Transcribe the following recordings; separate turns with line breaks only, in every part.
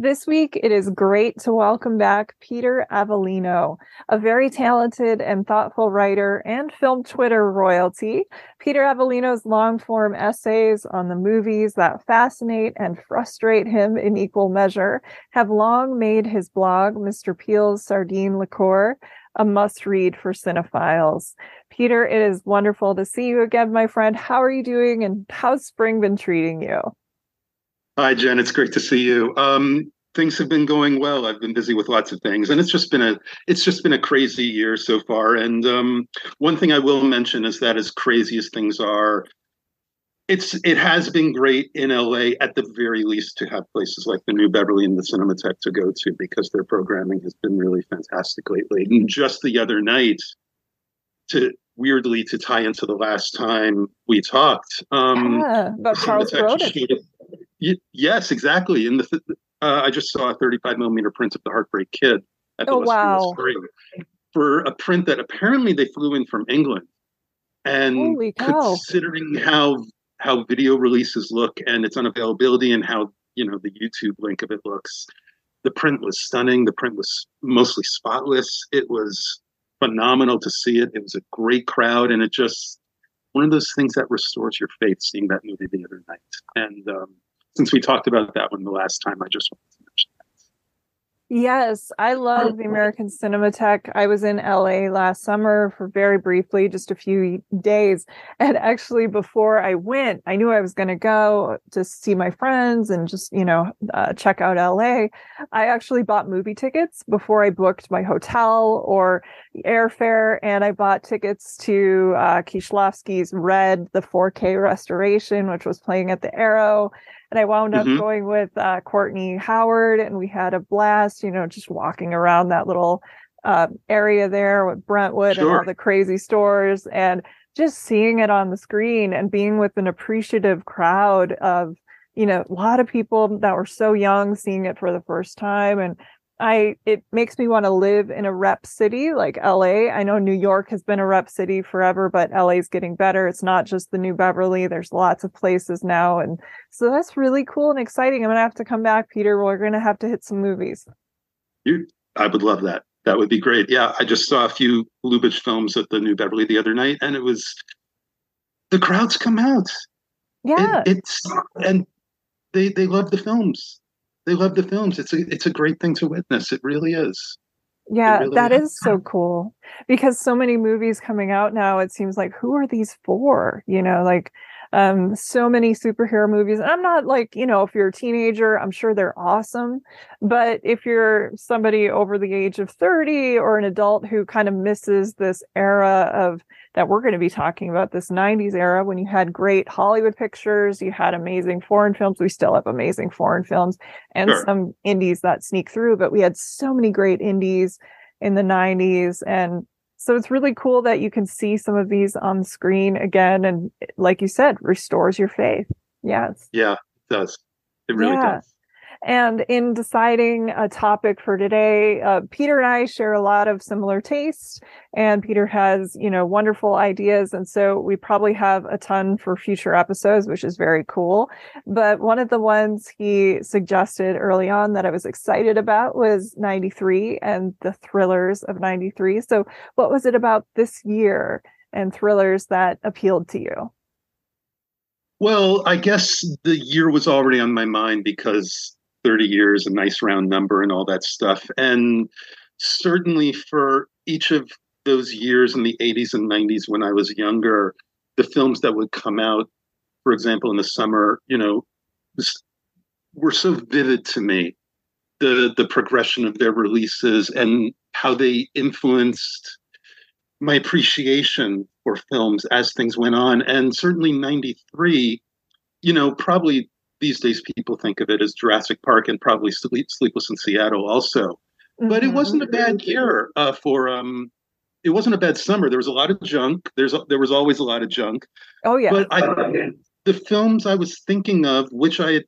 This week, it is great to welcome back Peter Avellino, a very talented and thoughtful writer and film Twitter royalty. Peter Avellino's long form essays on the movies that fascinate and frustrate him in equal measure have long made his blog, Mr. Peel's Sardine Liqueur, a must read for cinephiles. Peter, it is wonderful to see you again, my friend. How are you doing and how's spring been treating you?
Hi, Jen. It's great to see you. Um, things have been going well. I've been busy with lots of things, and it's just been a it's just been a crazy year so far. And um, one thing I will mention is that as crazy as things are, it's it has been great in LA at the very least to have places like the New Beverly and the Cinematheque to go to because their programming has been really fantastic lately. And just the other night, to weirdly to tie into the last time we talked
um, yeah, about Charles
yes, exactly. And the, uh, I just saw a 35 millimeter print of the Heartbreak Kid
at the oh, wow.
for a print that apparently they flew in from England. And considering how how video releases look and its unavailability and how you know the YouTube link of it looks, the print was stunning. The print was mostly spotless. It was phenomenal to see it. It was a great crowd, and it just one of those things that restores your faith seeing that movie the other night. And um, since we talked about that one the last time, I just wanted to mention that.
Yes, I love the American Cinematheque. I was in LA last summer for very briefly, just a few days. And actually, before I went, I knew I was going to go to see my friends and just, you know, uh, check out LA. I actually bought movie tickets before I booked my hotel or airfare. And I bought tickets to uh, Kieślowski's Red, the 4K restoration, which was playing at the Aero and I wound up mm-hmm. going with uh, Courtney Howard, and we had a blast. You know, just walking around that little uh, area there with Brentwood sure. and all the crazy stores, and just seeing it on the screen and being with an appreciative crowd of you know a lot of people that were so young seeing it for the first time and I it makes me want to live in a rep city like LA. I know New York has been a rep city forever, but LA is getting better. It's not just the New Beverly. There's lots of places now. And so that's really cool and exciting. I'm gonna have to come back, Peter. We're gonna have to hit some movies.
You I would love that. That would be great. Yeah, I just saw a few Lubitsch films at the New Beverly the other night, and it was the crowds come out.
Yeah.
It, it's and they they love the films they love the films. It's a it's a great thing to witness. It really is.
Yeah, really that is. is so cool because so many movies coming out now. It seems like who are these for? You know, like um so many superhero movies and i'm not like you know if you're a teenager i'm sure they're awesome but if you're somebody over the age of 30 or an adult who kind of misses this era of that we're going to be talking about this 90s era when you had great hollywood pictures you had amazing foreign films we still have amazing foreign films and sure. some indies that sneak through but we had so many great indies in the 90s and So it's really cool that you can see some of these on screen again. And like you said, restores your faith. Yes.
Yeah, it does. It really yeah. does.
And in deciding a topic for today, uh, Peter and I share a lot of similar tastes, and Peter has, you know, wonderful ideas. And so we probably have a ton for future episodes, which is very cool. But one of the ones he suggested early on that I was excited about was 93 and the thrillers of 93. So, what was it about this year and thrillers that appealed to you?
Well, I guess the year was already on my mind because 30 years, a nice round number, and all that stuff. And certainly for each of those years in the 80s and 90s when I was younger, the films that would come out, for example, in the summer, you know, were so vivid to me. The the progression of their releases and how they influenced my appreciation for films as things went on. And certainly 93, you know, probably these days people think of it as Jurassic Park and probably Sleep, Sleepless in Seattle also. Mm-hmm. But it wasn't a bad year uh, for um, it wasn't a bad summer. There was a lot of junk. There's a, there was always a lot of junk.
Oh yeah.
But I, the films I was thinking of, which I had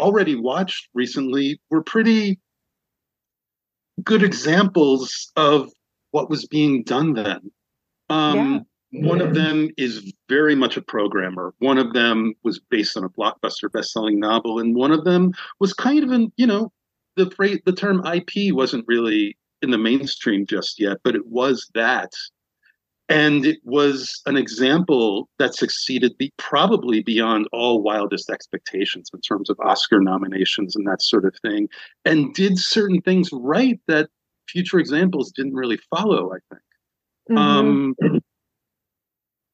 already watched recently, were pretty good examples of what was being done then. Um, yeah. One of them is very much a programmer. One of them was based on a blockbuster best-selling novel, and one of them was kind of an, you know, the phrase, the term IP wasn't really in the mainstream just yet, but it was that. And it was an example that succeeded be, probably beyond all wildest expectations in terms of Oscar nominations and that sort of thing, and did certain things right that future examples didn't really follow, I think. Mm-hmm. Um,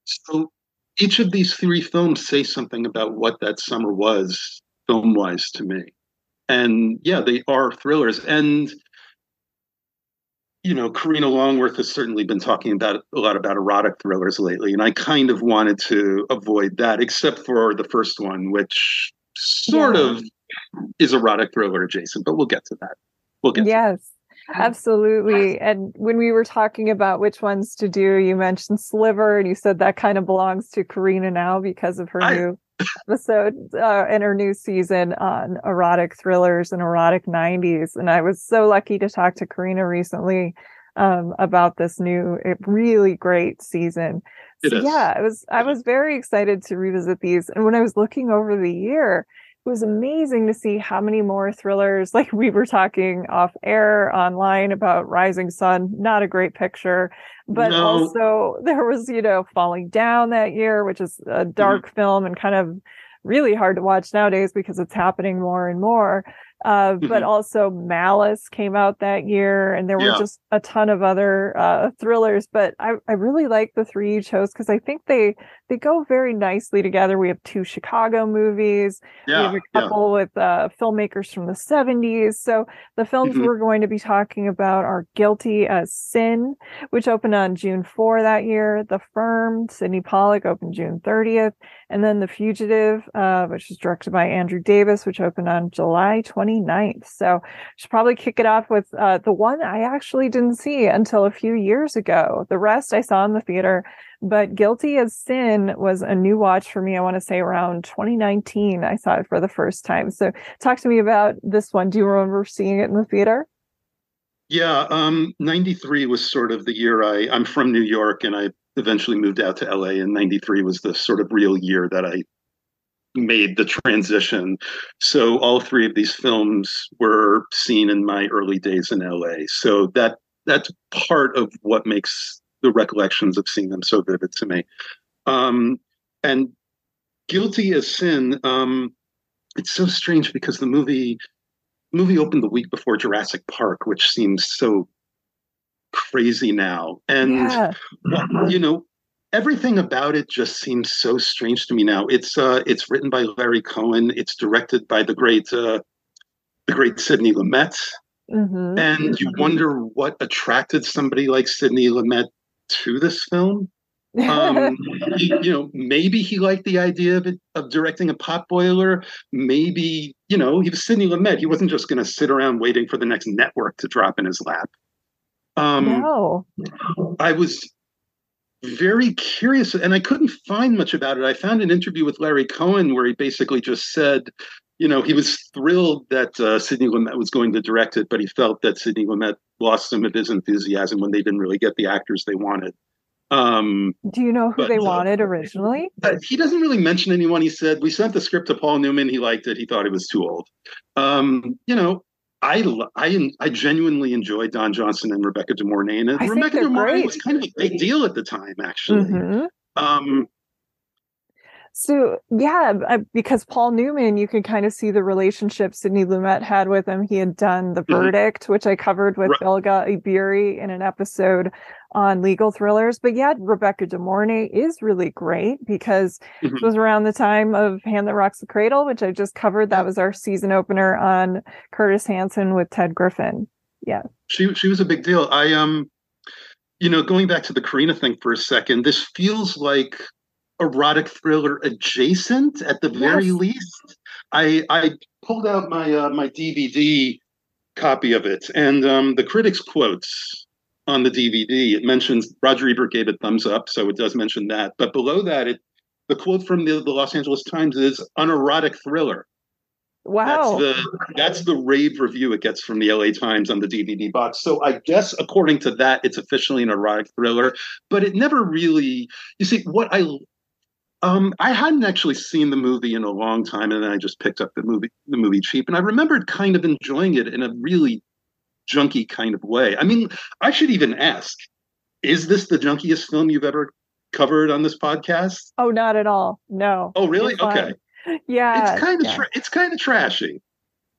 so each of these three films say something about what that summer was film wise to me. And yeah, they are thrillers. And you know, Karina Longworth has certainly been talking about a lot about erotic thrillers lately, and I kind of wanted to avoid that, except for the first one, which sort yeah. of is erotic thriller adjacent. But we'll get to that. We'll get.
Yes, Absolutely. And when we were talking about which ones to do, you mentioned Sliver, and you said that kind of belongs to Karina now because of her I... new episode uh, in her new season on erotic thrillers and erotic 90s. And I was so lucky to talk to Karina recently um, about this new, really great season. So, yeah, I was I was very excited to revisit these. And when I was looking over the year, it was amazing to see how many more thrillers like we were talking off air online about rising sun not a great picture but no. also there was you know falling down that year which is a dark mm-hmm. film and kind of really hard to watch nowadays because it's happening more and more uh, mm-hmm. but also Malice came out that year, and there were just a ton of other uh, thrillers. But I, I really like the three you chose because I think they they go very nicely together. We have two Chicago movies. Yeah, we have a couple yeah. with uh, filmmakers from the 70s. So the films mm-hmm. we're going to be talking about are Guilty as Sin, which opened on June 4 that year. The Firm, Sydney Pollack, opened June 30th. And then The Fugitive, uh, which is directed by Andrew Davis, which opened on July 29th. So should probably kick it off with uh, the one I actually didn't see until a few years ago. The rest I saw in the theater but Guilty as Sin was a new watch for me. I want to say around 2019, I saw it for the first time. So, talk to me about this one. Do you remember seeing it in the theater?
Yeah, um, 93 was sort of the year I, I'm from New York and I eventually moved out to LA, and 93 was the sort of real year that I made the transition. So all three of these films were seen in my early days in LA. So that that's part of what makes the recollections of seeing them so vivid to me. Um, and Guilty as Sin, um, it's so strange because the movie movie opened the week before Jurassic Park, which seems so crazy now. And yeah. you know, everything about it just seems so strange to me now. It's uh, it's written by Larry Cohen. It's directed by the great uh, the great Sidney Lumet. Mm-hmm. And you wonder what attracted somebody like Sidney Lumet to this film. um, you know, maybe he liked the idea of it, of directing a pot boiler. Maybe you know he was Sidney Lumet. He wasn't just going to sit around waiting for the next network to drop in his lap. Um,
no.
I was very curious and I couldn't find much about it. I found an interview with Larry Cohen where he basically just said, you know, he was thrilled that uh, Sidney Lumet was going to direct it, but he felt that Sidney Lumet lost some of his enthusiasm when they didn't really get the actors they wanted. Um,
Do you know who
but,
they
uh,
wanted originally?
he doesn't really mention anyone. He said we sent the script to Paul Newman. He liked it. He thought it was too old. Um, you know, I I I genuinely enjoyed Don Johnson and Rebecca De Mornay, and
I
Rebecca De Mornay was kind of a big deal at the time, actually.
Mhm.
Um,
So yeah, because Paul Newman, you can kind of see the relationship Sidney Lumet had with him. He had done The
Mhm.
Verdict, which I covered with
Right.
Bilge Ebiri in an episode on legal thrillers. But yeah, Rebecca De Mornay is really great because
Mhm.
it was around the time of Hand That Rocks the Cradle, which I just covered. That was our season opener on Curtis Hanson with Ted Griffin.
Yeah, she she was a big deal. I um, you know, going back to the Karina thing for a second, this feels like erotic thriller adjacent at the very
Yes.
least. I I pulled out my uh, my DVD copy of it, and um, the critics quotes on the DVD it mentions Roger Ebert gave it thumbs up, so it does mention that. But below that, it the quote from the, the Los Angeles Times is an erotic thriller.
Wow.
That's the that's the rave review it gets from the LA Times on the DVD box. So I guess according to that, it's officially an erotic thriller, but it never really. You see, what I um I hadn't actually seen the movie in a long time, and then I just picked up the movie the movie cheap, and I remembered kind of enjoying it in a really junky kind of way. I mean, I should even ask: Is this the junkiest film you've ever covered on this podcast?
oh, not at all. No.
Oh, really? Okay.
Yeah.
it's kind of
yeah.
tra- it's kind of trashy.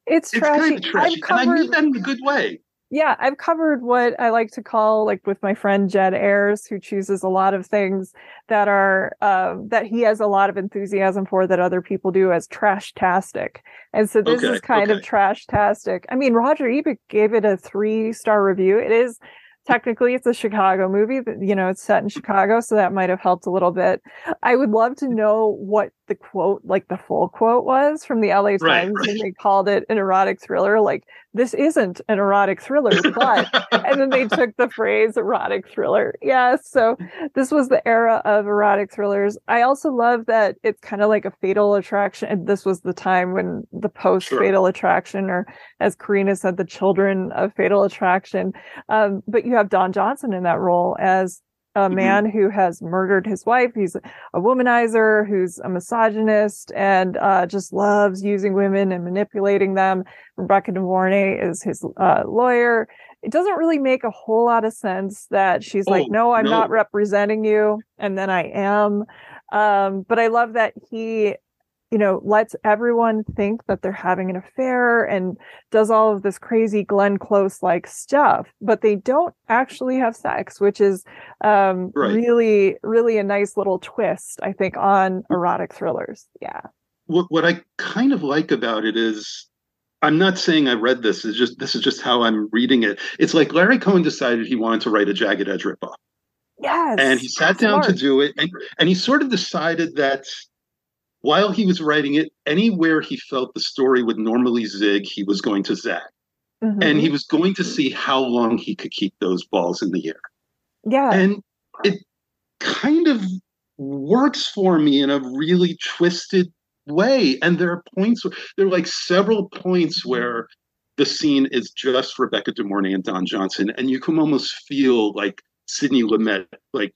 it's
It's
trashy.
kind of trashy,
I've
and I
covered
mean that in a good way.
Yeah, I've covered what I like to call, like with my friend Jed Ayres, who chooses a lot of things that are um, that he has a lot of enthusiasm for that other people do as trash-tastic. And so this
Okay,
is kind of trash-tastic. I mean, Roger Ebert gave it a three-star review. It is technically it's a Chicago movie, but you know, it's set in Chicago, so that might have helped a little bit. I would love to know what the quote, like the full quote was from the LA Times
Right,
when they called it an erotic thriller. Like, this isn't an erotic thriller, but and then they took the phrase erotic thriller. Yeah, so this was the era of erotic thrillers. I also love that it's kind of like a fatal attraction. And this was the time when the post fatal attraction, or as Karina said, the children of fatal attraction. Um, but you have Don Johnson in that role as a
Mhm.
man who has murdered his wife. He's a womanizer who's a misogynist and uh, just loves using women and manipulating them. Rebecca De Mornay is his uh, lawyer. It doesn't really make a whole lot of sense that she's like,
Oh,
no, I'm
no.
not representing you. And then I am. Um, but I love that he, you know, lets everyone think that they're having an affair and does all of this crazy Glenn Close like stuff, but they don't actually have sex, which is um,
Right.
really, really a nice little twist, I think, on erotic thrillers. Yeah.
what what I kind of like about it is I'm not saying I read this. It's just this is just how I'm reading it. It's like Larry Cohen decided he wanted to write a Jagged Edge ripoff,
Yes.
and he sat down to do it, and, and he sort of decided that while he was writing it, anywhere he felt the story would normally zig, he was going to zag,
Mhm.
and he was going to see how long he could keep those balls in the air.
yeah.
and it kind of works for me in a really twisted way and there are points where, there are like several points where the scene is just rebecca de mornay and don johnson and you can almost feel like sidney lumet like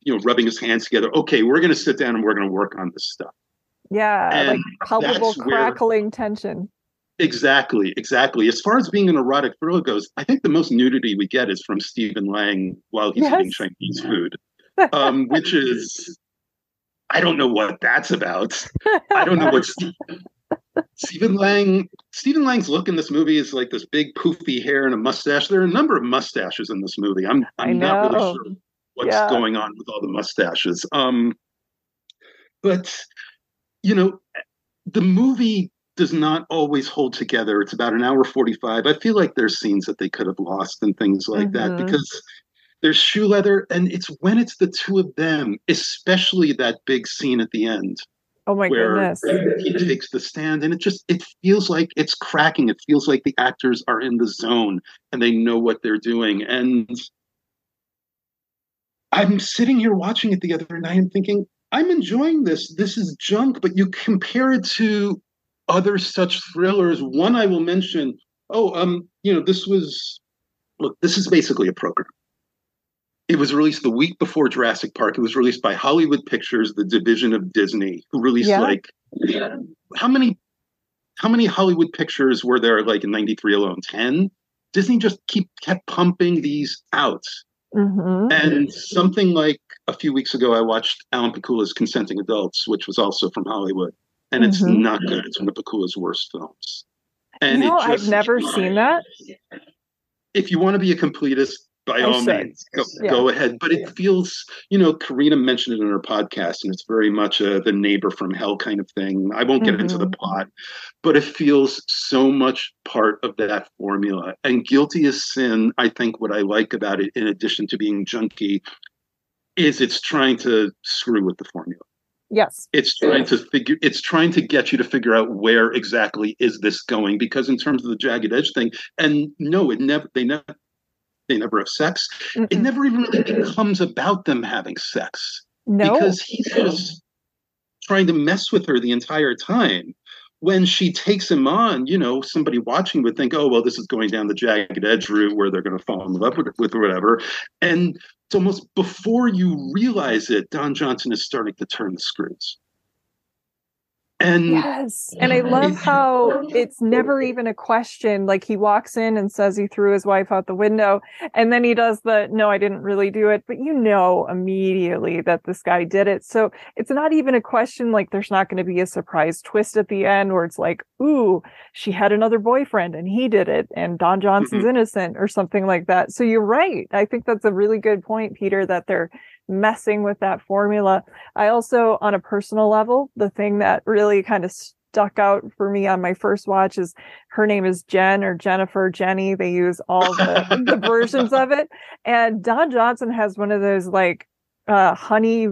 you know rubbing his hands together okay we're going to sit down and we're going to work on this stuff
yeah.
and
Like palpable
that's where-
crackling tension.
Exactly, exactly. As far as being an erotic thriller goes, I think the most nudity we get is from Stephen Lang while he's eating
Yes.
Chinese food, um, which is I don't know what that's about. I don't know what Stephen Lang. Stephen Lang's look in this movie is like this big poofy hair and a mustache. There are a number of mustaches in this movie. I'm I'm not really sure what's
Yeah.
going on with all the mustaches. Um, but you know, the movie does not always hold together. It's about an hour 45. I feel like there's scenes that they could have lost and things like that
Mhm.
because there's shoe leather and it's when it's the two of them, especially that big scene at the end
Oh my
where
goodness.
he takes the stand and it just it feels like it's cracking. It feels like the actors are in the zone and they know what they're doing. And I'm sitting here watching it the other night and thinking, I'm enjoying this. This is junk, but you compare it to other such thrillers. One I will mention, oh, um, you know, this was look, this is basically a program. It was released the week before Jurassic Park. It was released by Hollywood Pictures, the division of Disney, who released
Yeah.
like how many how many Hollywood pictures were there like in 93 alone? 10? Disney just keep kept pumping these out.
Mhm.
And something like a few weeks ago, I watched Alan Pakula's Consenting Adults, which was also from Hollywood. And it's
Mhm.
not good. It's one of Pakula's worst films. And
you know,
it
I've never seen that.
If you want to be a completist, by
I
all means, go,
Yeah.
go ahead. But it feels, you know, Karina mentioned it in her podcast, and it's very much a the neighbor from hell kind of thing. I won't get into the
Mhm.
plot, but it feels so much part of that formula. And Guilty as Sin, I think what I like about it, in addition to being junky, is it's trying to screw with the formula.
Yes.
It's trying to figure. It's trying to get you to figure out where exactly is this going. Because in terms of the jagged edge thing, and no, it never. They never. They never have sex. It
Mm-mm.
never even really becomes about them having sex
No.
because he's just trying to mess with her the entire time. When she takes him on, you know, somebody watching would think, "Oh, well, this is going down the jagged edge route where they're going to fall in love with, with whatever." And it's almost before you realize it, Don Johnson is starting to turn the screws. And
Yes. And I love how it's never even a question. Like he walks in and says he threw his wife out the window. And then he does the, no, I didn't really do it. But you know immediately that this guy did it. So it's not even a question. Like there's not going to be a surprise twist at the end where it's like, ooh, she had another boyfriend and he did it. And Don Johnson's innocent or something like that. So you're right. I think that's a really good point, Peter, that they're messing with that formula. I also, on a personal level, the thing that really kind of stuck out for me on my first watch is her name is Jen or Jennifer, Jenny. They use all the, the versions of it. And Don Johnson has one of those like uh honey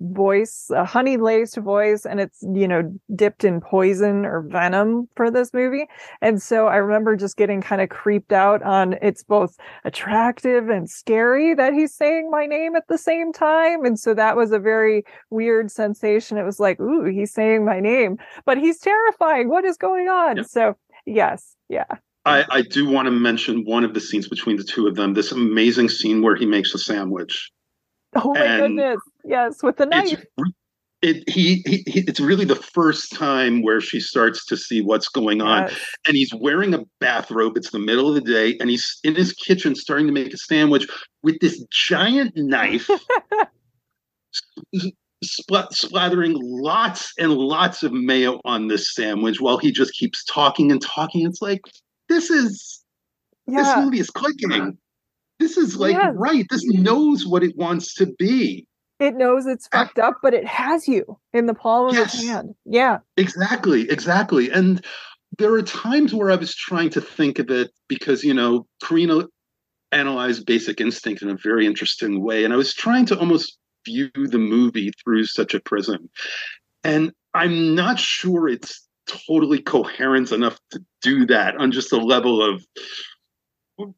voice a honey laced voice and it's you know dipped in poison or venom for this movie. And so i remember just getting kind of creeped out on it's both attractive and scary that he's saying my name at the same time. And so that was a very weird sensation. It was like ooh he's saying my name. But he's terrifying. What is going on?
Yep.
so yes. Yeah.
I, I do want to mention one of the scenes between the two of them. This amazing scene where he makes a sandwich.
Oh my
And
goodness. Yes with the knife.
it he, he, he it's really the first time where she starts to see what's going on.
Yes.
and he's wearing a bathrobe. It's the middle of the day and he's in his kitchen starting to make a sandwich with this giant knife s- splat- splattering lots and lots of mayo on this sandwich while he just keeps talking and talking. It's like this is this movie is clicking this is like
Yes.
right this knows what it wants to be
it knows it's fucked up, but it has you in the palm of its hand. Yeah.
Exactly, exactly. And there are times where I was trying to think of it because, you know, Karina analyzed Basic Instinct in a very interesting way. And I was trying to almost view the movie through such a prism. And I'm not sure it's totally coherent enough to do that on just a level of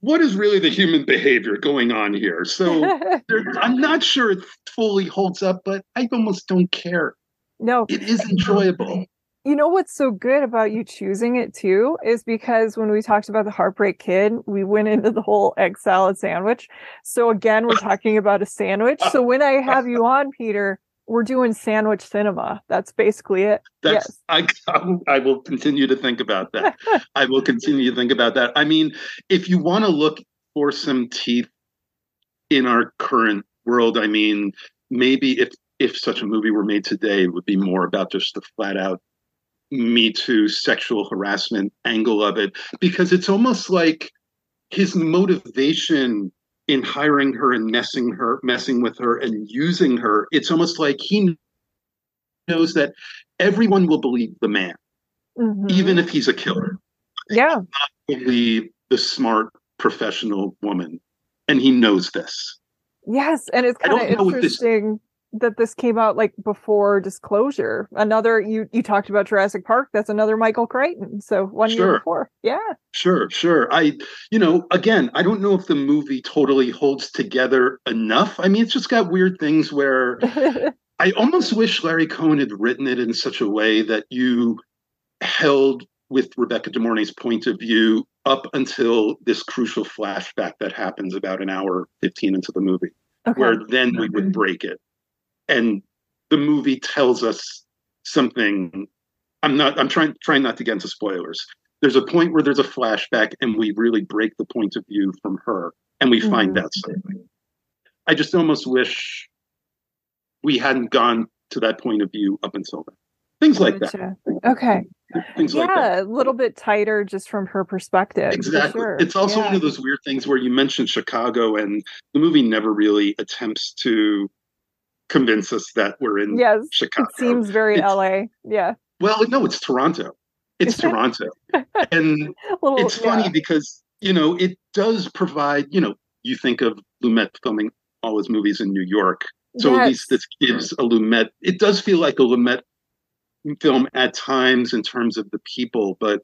what is really the human behavior going on here. So I'm not sure it fully holds up, but I almost don't care.
no,
It is enjoyable.
you know what's so good about you choosing it too is because when we talked about the Heartbreak Kid, we went into the whole egg salad sandwich. So again, we're talking about a sandwich. So when I have you on, Peter, we're doing sandwich cinema. That's basically it.
That's I I will continue to think about that. I will continue to think about that. I mean, if you want to look for some teeth in our current world, I mean, maybe if if such a movie were made today, it would be more about just the flat out Me Too sexual harassment angle of it, because it's almost like his motivation in hiring her and messing her messing with her and using her it's almost like he knows that everyone will believe the man
Mhm.
even if he's a killer
yeah.
believe the smart professional woman and he knows this
Yes. And it's kind of
know what this-
interesting. That this came out like before disclosure. Another you you talked about Jurassic Park. That's another Michael Crichton. So one sure. year before. Yeah.
Sure, sure. I you know, again, I don't know if the movie totally holds together enough. I mean, it's just got weird things where I almost wish Larry Cohen had written it in such a way that you held with Rebecca De Mornay's point of view up until this crucial flashback that happens about an hour 15 into the movie, okay. where then we would mm-hmm. break it. And the movie tells us something. I'm not, I'm trying, trying not to get into spoilers. There's a point where there's a flashback and we really break the point of view from her and we mm-hmm. find out something. I just almost wish we hadn't gone to that point of view up until then. Things like that.
Okay. Things yeah, like a little bit tighter just from her perspective.
Exactly. Sure. It's also yeah. one of those weird things where you mentioned Chicago and the movie never really attempts to convince us that we're in yes, Chicago.
It seems very it's, LA. Yeah.
Well, no, it's Toronto. It's Toronto. And little, it's funny yeah. because, you know, it does provide, you know, you think of Lumet filming all his movies in New York. So yes. at least this gives a Lumet. It does feel like a Lumet film at times in terms of the people, but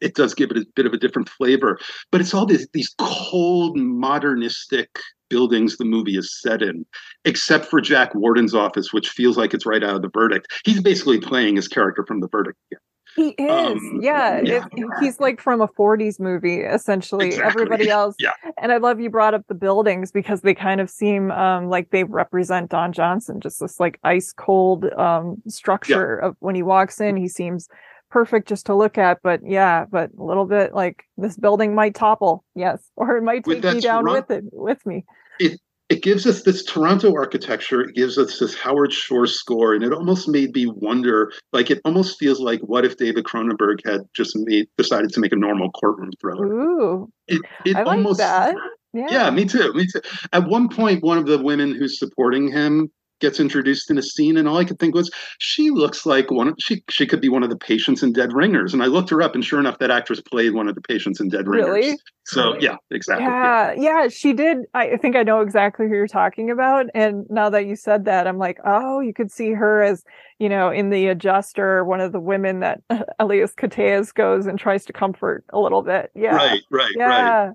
it does give it a bit of a different flavor. But it's all these, these cold, modernistic buildings the movie is set in, except for Jack Warden's office, which feels like it's right out of the verdict. He's basically playing his character from the verdict again.
He is, um, yeah. yeah. It, he's like from a 40s movie, essentially. Exactly. Everybody else.
Yeah.
And I love you brought up the buildings because they kind of seem um, like they represent Don Johnson, just this like ice cold um, structure yeah. of when he walks in, he seems perfect just to look at. But yeah, but a little bit like this building might topple. Yes. Or it might take me down with it, with me.
It, it gives us this Toronto architecture. It gives us this Howard Shore score, and it almost made me wonder. Like it almost feels like, what if David Cronenberg had just made decided to make a normal courtroom thriller?
Ooh,
it, it I like almost,
that. Yeah.
yeah, me too. Me too. At one point, one of the women who's supporting him gets introduced in a scene, and all I could think was, she looks like one. She she could be one of the patients in Dead Ringers. And I looked her up, and sure enough, that actress played one of the patients in Dead Ringers.
Really?
So yeah, exactly.
Yeah, yeah, yeah, she did. I think I know exactly who you're talking about. And now that you said that, I'm like, oh, you could see her as you know in the adjuster, one of the women that Elias Koteas goes and tries to comfort a little bit. Yeah,
right, right,
yeah.
right.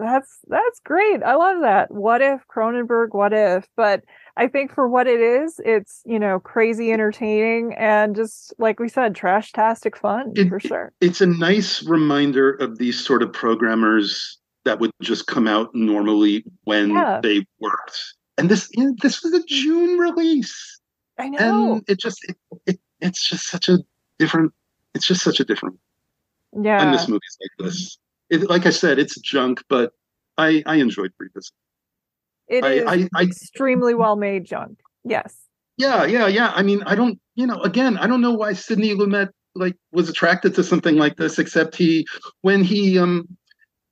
That's that's great. I love that. What if Cronenberg? What if? But I think for what it is, it's you know crazy entertaining and just like we said, trash tastic fun it, for sure.
It's a nice reminder of these sort of programmers that would just come out normally when yeah. they worked. And this you know, this was a June release.
I know.
And it just it, it it's just such a different. It's just such a different.
Yeah.
And this movie's like this. It, like I said, it's junk, but I I enjoyed revisiting.
It I, is I, I, extremely well made junk. Yes.
Yeah, yeah, yeah. I mean, I don't, you know, again, I don't know why Sidney Lumet like was attracted to something like this, except he when he um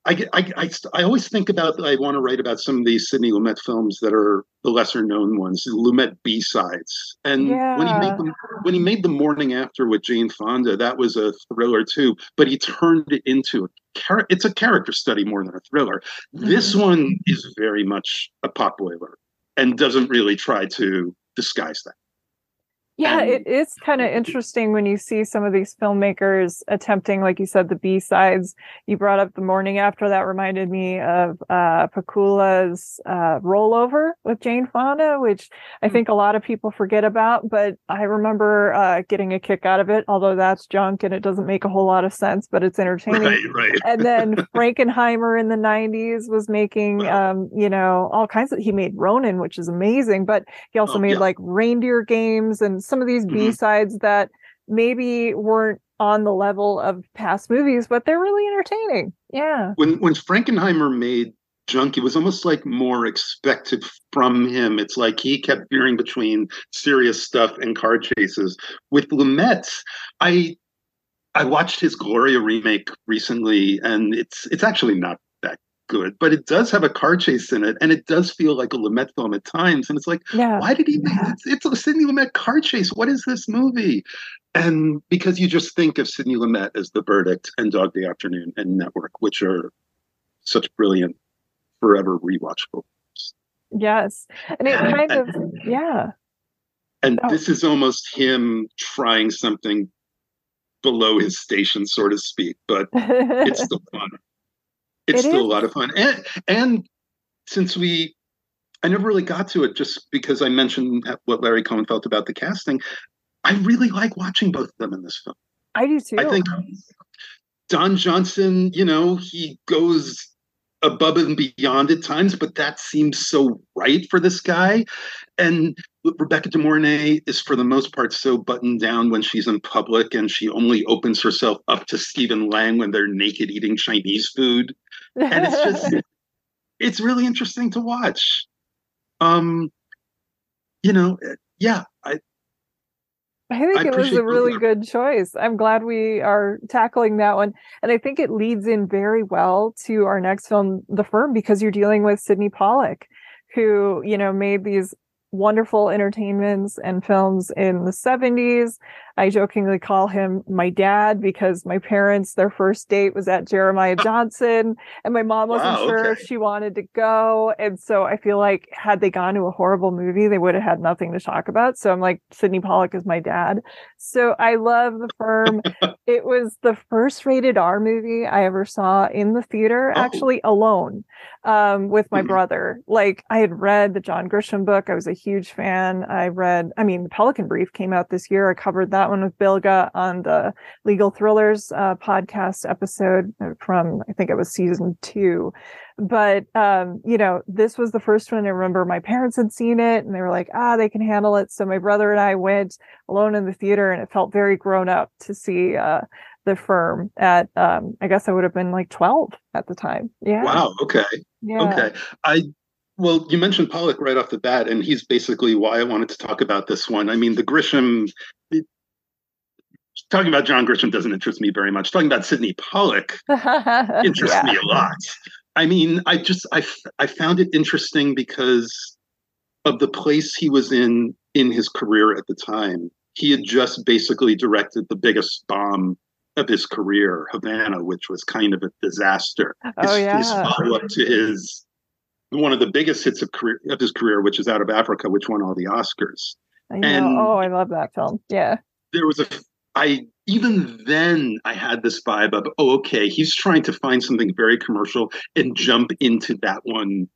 I, I, I, I, always think about I want to write about some of these Sidney Lumet films that are the lesser known ones, the Lumet B sides. And yeah. when he made them, when he made the morning after with Jane Fonda, that was a thriller too. But he turned it into a char- it's a character study more than a thriller. Mm-hmm. This one is very much a pot boiler and doesn't really try to disguise that.
Yeah, it is kind of interesting when you see some of these filmmakers attempting, like you said, the B sides. You brought up the morning after that reminded me of uh, Pakula's uh, rollover with Jane Fonda, which I hmm. think a lot of people forget about, but I remember uh, getting a kick out of it, although that's junk and it doesn't make a whole lot of sense, but it's entertaining.
Right, right.
and then Frankenheimer in the 90s was making, wow. um, you know, all kinds of, he made Ronin, which is amazing, but he also oh, made yeah. like reindeer games and some of these mm-hmm. b-sides that maybe weren't on the level of past movies but they're really entertaining. Yeah.
When when frankenheimer made junk it was almost like more expected from him. It's like he kept veering between serious stuff and car chases. With lumet i i watched his gloria remake recently and it's it's actually not good, but it does have a car chase in it, and it does feel like a Lumet film at times. And it's like, yeah. why did he make it? It's a Sidney Lumet car chase. What is this movie? And because you just think of Sidney Lumet as The Verdict and Dog Day Afternoon and Network, which are such brilliant, forever rewatchable.
Yes. And it kind of, yeah.
And oh. this is almost him trying something below his station, so to speak, but it's still fun. It's it still a lot of fun. And and since we I never really got to it just because I mentioned what Larry Cohen felt about the casting. I really like watching both of them in this film.
I do too.
I think Don Johnson, you know, he goes above and beyond at times, but that seems so right for this guy. And Rebecca De Mornay is, for the most part, so buttoned down when she's in public, and she only opens herself up to Stephen Lang when they're naked eating Chinese food. And it's just, it's really interesting to watch. Um, you know, yeah, I,
I think I it was a really good choice. I'm glad we are tackling that one. And I think it leads in very well to our next film, The Firm, because you're dealing with Sydney Pollack, who, you know, made these wonderful entertainments and films in the 70s. I jokingly call him my dad because my parents, their first date was at Jeremiah Johnson, and my mom wasn't wow, sure if she wanted to go. And so I feel like had they gone to a horrible movie, they would have had nothing to talk about. So I'm like, Sydney Pollack is my dad. So I love The Firm. it was the first rated R movie I ever saw in the theater, oh. actually alone um, with my mm-hmm. brother. Like I had read the John Grisham book. I was a huge fan. I read, I mean, the Pelican Brief came out this year. I covered that one with Bilge on the Legal Thrillers uh, podcast episode from, I think it was season two. But, um, you know, this was the first one. I remember my parents had seen it and they were like, ah, they can handle it. So my brother and I went alone in the theater and it felt very grown up to see uh, the firm at um i guess i would have been like 12 at the time yeah
wow okay yeah. okay i well you mentioned Pollack right off the bat and he's basically why i wanted to talk about this one i mean the grisham talking about john grisham doesn't interest me very much talking about Sydney Pollack interests yeah. me a lot i mean i just i i found it interesting because of the place he was in in his career at the time he had just basically directed the biggest bomb of his career, Havana, which was kind of a disaster.
Oh, his, yeah.
his follow up to his one of the biggest hits of career of his career, which is Out of Africa, which won all the Oscars.
I know. And oh, I love that film. Yeah.
There was a I even then I had this vibe of, oh, okay, he's trying to find something very commercial and jump into that one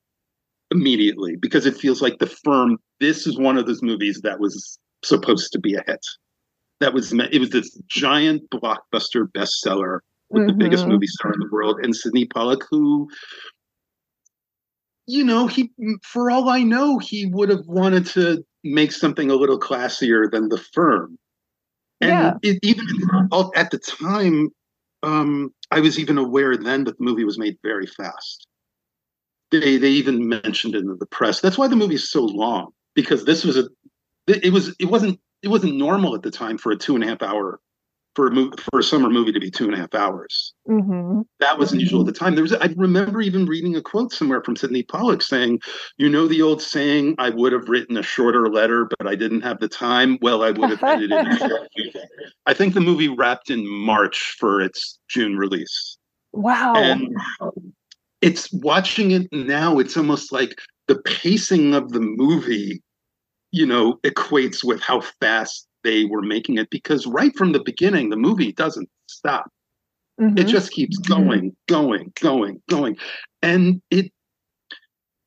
immediately because it feels like the firm, this is one of those movies that was supposed to be a hit that was it was this giant blockbuster bestseller with mm-hmm. the biggest mm-hmm. movie star in the world and Sydney Pollack who you know he for all I know he would have wanted to make something a little classier than the firm and yeah. it, even at the time um, I was even aware then that the movie was made very fast they they even mentioned it in the press that's why the movie is so long because this was a it was it wasn't it wasn't normal at the time for a two and a half hour for a movie, for a summer movie to be two and a half hours.
Mm-hmm.
That was unusual at the time. There was I remember even reading a quote somewhere from Sydney Pollack saying, "You know the old saying, I would have written a shorter letter, but I didn't have the time. Well, I would have edited it." I think the movie wrapped in March for its June release.
Wow.
And it's watching it now. It's almost like the pacing of the movie you know, equates with how fast they were making it because right from the beginning, the movie doesn't stop. Mm-hmm. It just keeps going, going, going, going. And it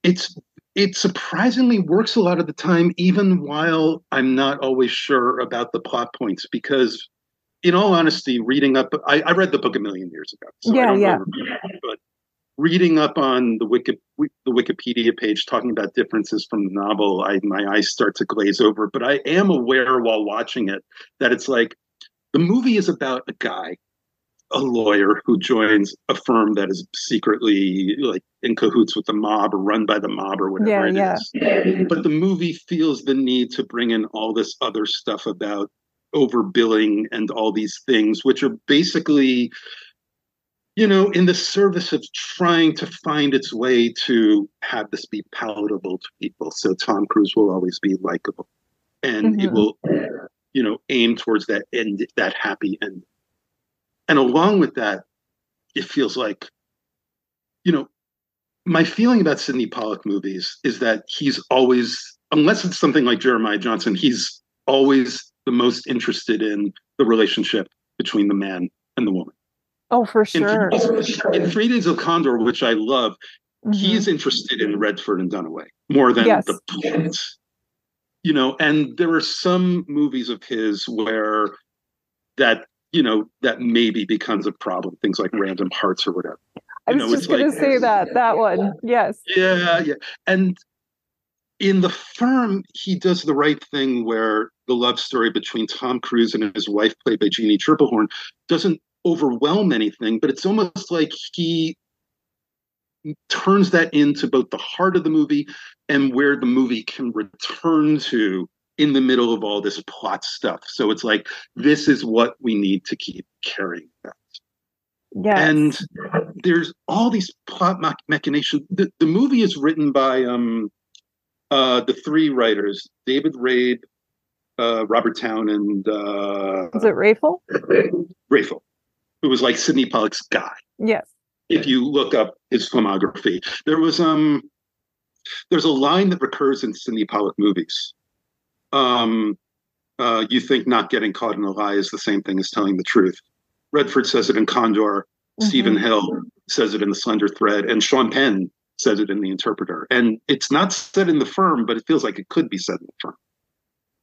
it's it surprisingly works a lot of the time, even while I'm not always sure about the plot points, because in all honesty, reading up I, I read the book a million years ago.
So yeah, yeah.
but reading up on the Wiki, the Wikipedia page talking about differences from the novel, I, my eyes start to glaze over. But I am aware while watching it that it's like the movie is about a guy, a lawyer who joins a firm that is secretly like in cahoots with the mob or run by the mob or whatever yeah, it yeah. is. But the movie feels the need to bring in all this other stuff about overbilling and all these things, which are basically you know, in the service of trying to find its way to have this be palatable to people. So Tom Cruise will always be likable, and mm-hmm. it will, you know, aim towards that end, that happy end. And along with that, it feels like, you know, my feeling about Sydney Pollack movies is that he's always, unless it's something like Jeremiah Johnson, he's always the most interested in the relationship between the man and the woman.
Oh, for sure.
In, in Three Days of Condor, which I love, mm-hmm. he's interested in Redford and Dunaway more than yes. the plot. You know, and there are some movies of his where that you know that maybe becomes a problem. Things like Random Hearts or whatever.
I was
know,
just going like, to say that that one. Yes.
Yeah, yeah, and in the firm, he does the right thing where the love story between Tom Cruise and his wife, played by Jeanne Tripplehorn, doesn't overwhelm anything, but it's almost like he turns that into both the heart of the movie and where the movie can return to in the middle of all this plot stuff. So it's like this is what we need to keep carrying that.
Yes.
And there's all these plot machinations. The, the movie is written by um, uh, the three writers, David Rabe, uh, Robert Towne, and uh,
is it Rayfiel?
Rayfiel, who was like Sydney Pollack's guy.
Yes.
If you look up his filmography, there was um, there's a line that recurs in Sydney Pollack movies. Um, uh, you think not getting caught in a lie is the same thing as telling the truth. Redford says it in Condor. Mm-hmm. Steven Hill says it in The Slender Thread, and Sean Penn says it in The Interpreter. And it's not said in The Firm, but it feels like it could be said in The Firm.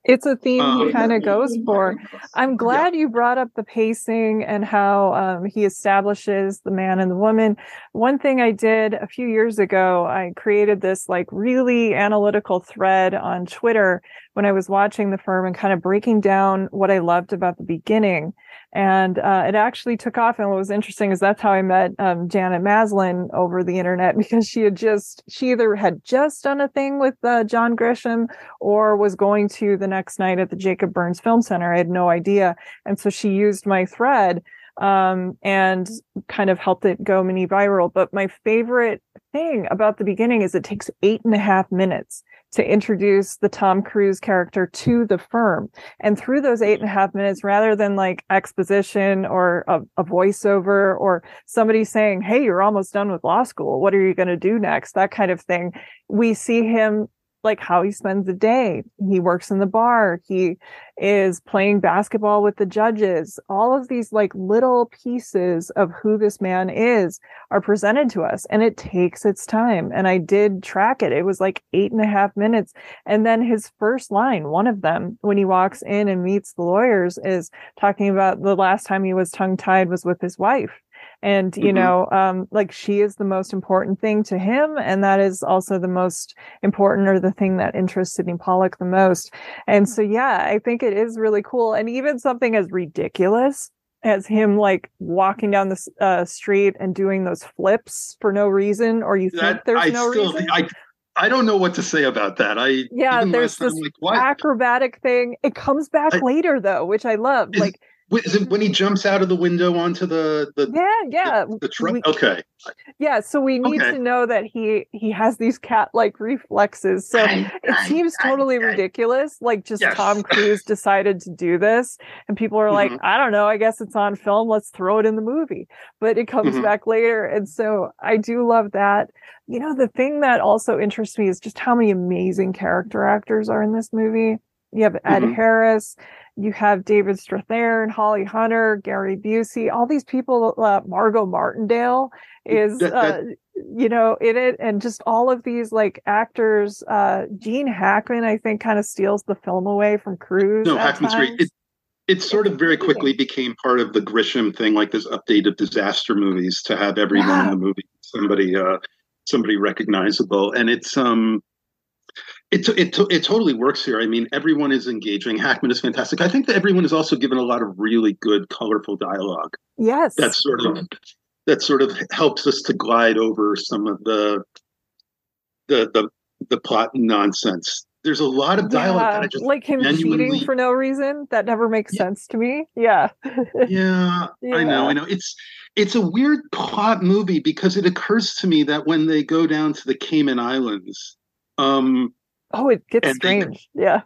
It's a theme um, he kind of goes for. I'm glad yeah. you brought up the pacing and how um, he establishes the man and the woman. One thing I did a few years ago, I created this like really analytical thread on Twitter when I was watching the firm and kind of breaking down what I loved about the beginning and uh, it actually took off. And what was interesting is that's how I met um, Janet Maslin over the internet because she had just she either had just done a thing with uh, John Grisham or was going to the next night at the Jacob Burns Film Center. I had no idea, and so she used my thread um, and kind of helped it go mini viral. But my favorite thing about the beginning is it takes eight and a half minutes to introduce the Tom Cruise character to the firm. And through those eight and a half minutes, rather than like exposition or a, a voiceover or somebody saying, Hey, you're almost done with law school. What are you going to do next? That kind of thing. We see him like how he spends the day. He works in the bar. He is playing basketball with the judges. All of these like little pieces of who this man is are presented to us and it takes its time. And I did track it. It was like eight and a half minutes. And then his first line, one of them, when he walks in and meets the lawyers is talking about the last time he was tongue tied was with his wife and you mm-hmm. know um, like she is the most important thing to him and that is also the most important or the thing that interests Sydney Pollack the most and so yeah I think it is really cool and even something as ridiculous as him like walking down the uh, street and doing those flips for no reason or you think there's I no reason
I, I don't know what to say about that. I
yeah, there's this like, acrobatic thing. It comes back I, later though, which I love. Is, like
when he jumps out of the window onto the the
yeah yeah
the, the truck? We, okay.
Yeah, so we need okay. to know that he he has these cat like reflexes. So it seems totally ridiculous. Like just yes. Tom Cruise decided to do this, and people are like, mm-hmm. I don't know. I guess it's on film. Let's throw it in the movie. But it comes mm-hmm. back later, and so I do love that. You know, the thing that also interests me is just how many amazing character actors are in this movie. You have Ed mm-hmm. Harris you have David Strathairn, Holly Hunter, Gary Busey, all these people. Uh, Margo Martindale is, that, that, uh, you know, in it, and just all of these like actors. Uh, Gene Hackman, I think, kind of steals the film away from Cruise.
No, Hackman's times. great. It, it sort of very quickly became part of the Grisham thing, like this update of disaster movies to have everyone yeah. in the movie somebody uh somebody recognizable, and it's um it, it, it totally works here. I mean, everyone is engaging. Hackman is fantastic. I think that everyone is also given a lot of really good, colorful dialogue.
Yes,
that sort of that sort of helps us to glide over some of the the the, the plot nonsense. There's a lot of dialogue
yeah, like him genuinely... cheating for no reason. That never makes yeah. sense to me. Yeah.
yeah, yeah, I know. I know. It's it's a weird plot movie because it occurs to me that when they go down to the Cayman Islands, um,
Oh, it gets and strange. They, yeah.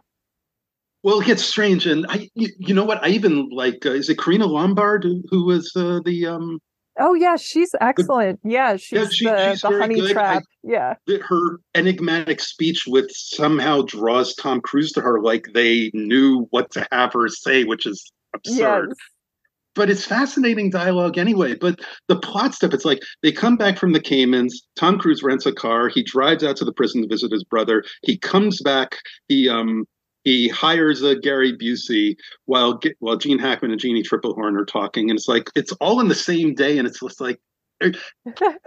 Well, it gets strange, and I, you, you know what? I even like. Uh, is it Karina Lombard who, who was uh, the um,
Oh yeah, she's excellent. Yeah, she's yeah, she, the, she's the honey good. trap. I, yeah.
Her enigmatic speech with somehow draws Tom Cruise to her like they knew what to have her say, which is absurd. Yes. But it's fascinating dialogue anyway. But the plot stuff, it's like they come back from the Caymans. Tom Cruise rents a car. He drives out to the prison to visit his brother. He comes back. He um he hires a Gary Busey while while Gene Hackman and Jeanne Tripplehorn are talking, and it's like it's all in the same day, and it's just like. Eh,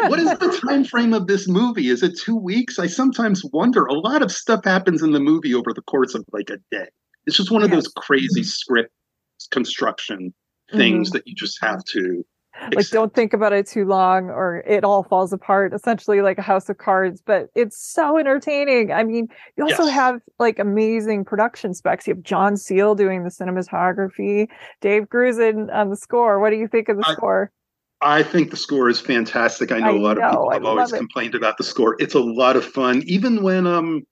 what is the time frame of this movie? Is it two weeks? I sometimes wonder. A lot of stuff happens in the movie over the course of like a day. It's just one of yes. those crazy script construction things mm-hmm. that you just have to
like don't think about it too long or it all falls apart essentially like a house of cards but it's so entertaining i mean you also yes. have like amazing production specs you have john seale doing the cinematography dave grusin on the score what do you think of the I, score
I think the score is fantastic. I know I a lot know, of people have always it. complained about the score. It's a lot of fun, even when um,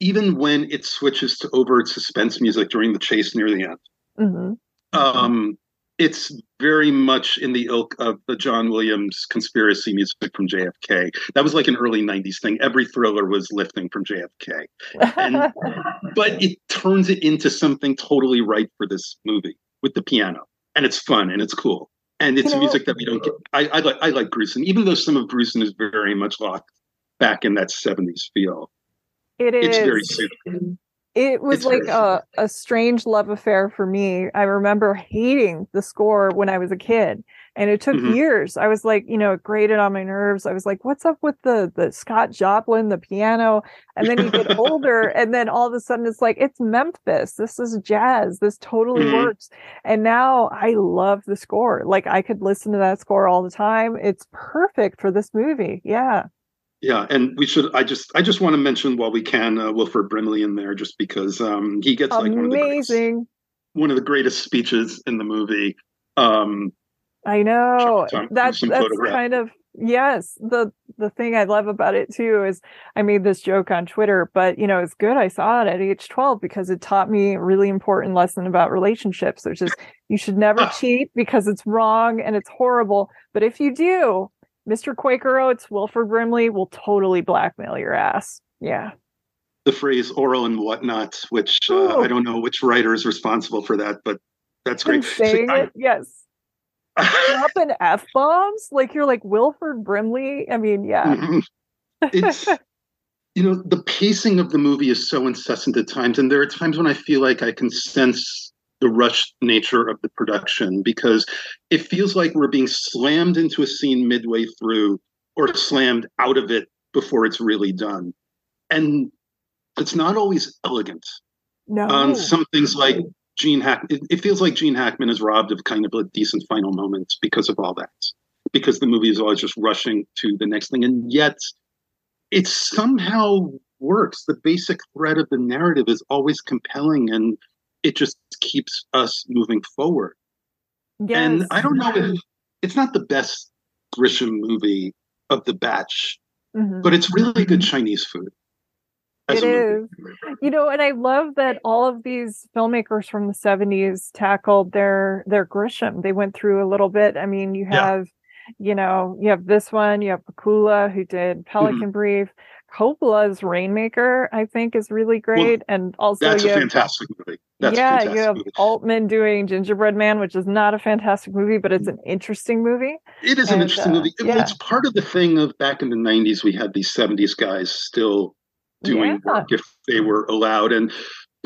even when it switches to overt suspense music during the chase near the end. Mm-hmm. Um, it's very much in the ilk of the John Williams conspiracy music from JFK. That was like an early 90s thing. Every thriller was lifting from JFK. And, but it turns it into something totally right for this movie with the piano. And it's fun and it's cool. And it's you know, music that we don't get. I, I, like I like Grusin, even though some of Grusin is very much locked back in that 70s feel.
It is.
It's very soothing.
It was it's like a, a strange love affair for me. I remember hating the score when I was a kid. And it took mm-hmm. years. I was like, you know, it grated on my nerves. I was like, what's up with the the Scott Joplin, the piano? And then you get older, and then all of a sudden it's like, it's Memphis. This is jazz. This totally mm-hmm. works. And now I love the score. Like I could listen to that score all the time. It's perfect for this movie. Yeah.
Yeah, and we should. I just, I just want to mention while we can uh, Wilford Brimley in there, just because um, he gets like
amazing. One of,
greatest, one of the greatest speeches in the movie. Um,
I know that's that's kind of yes. The the thing I love about it too is I made this joke on Twitter, but you know it's good. I saw it at age twelve because it taught me a really important lesson about relationships, which is you should never cheat because it's wrong and it's horrible. But if you do, Mr. Quaker Oats, Wilford Brimley will totally blackmail your ass. Yeah.
The phrase oral and whatnot, which uh, I don't know which writer is responsible for that, but that's great.
Saying See, it, yes. Dropping F bombs? Like you're like Wilford Brimley? I mean, yeah. Mm-hmm.
It's, you know, the pacing of the movie is so incessant at times. And there are times when I feel like I can sense the rushed nature of the production because it feels like we're being slammed into a scene midway through or slammed out of it before it's really done. And it's not always elegant.
No.
Um, some things like Gene Hack, it, it, feels like Gene Hackman is robbed of kind of a decent final moment because of all that, because the movie is always just rushing to the next thing. And yet it somehow works. The basic thread of the narrative is always compelling and it just keeps us moving forward. Yes. And I don't know if it's not the best Grisham movie of the batch, mm-hmm. but it's really good Chinese food.
It is. You know, and I love that all of these filmmakers from the 70s tackled their their Grisham. They went through a little bit. I mean, you have, yeah. you know, you have this one, you have Pakula who did Pelican mm-hmm. Brief. Coppola's Rainmaker, I think, is really great. Well, and also,
that's a have, fantastic movie. That's
yeah, you have movie. Altman doing Gingerbread Man, which is not a fantastic movie, but it's an interesting movie.
It is and, an interesting uh, movie. Yeah. It's part of the thing of back in the 90s, we had these 70s guys still doing yeah. work if they were allowed. And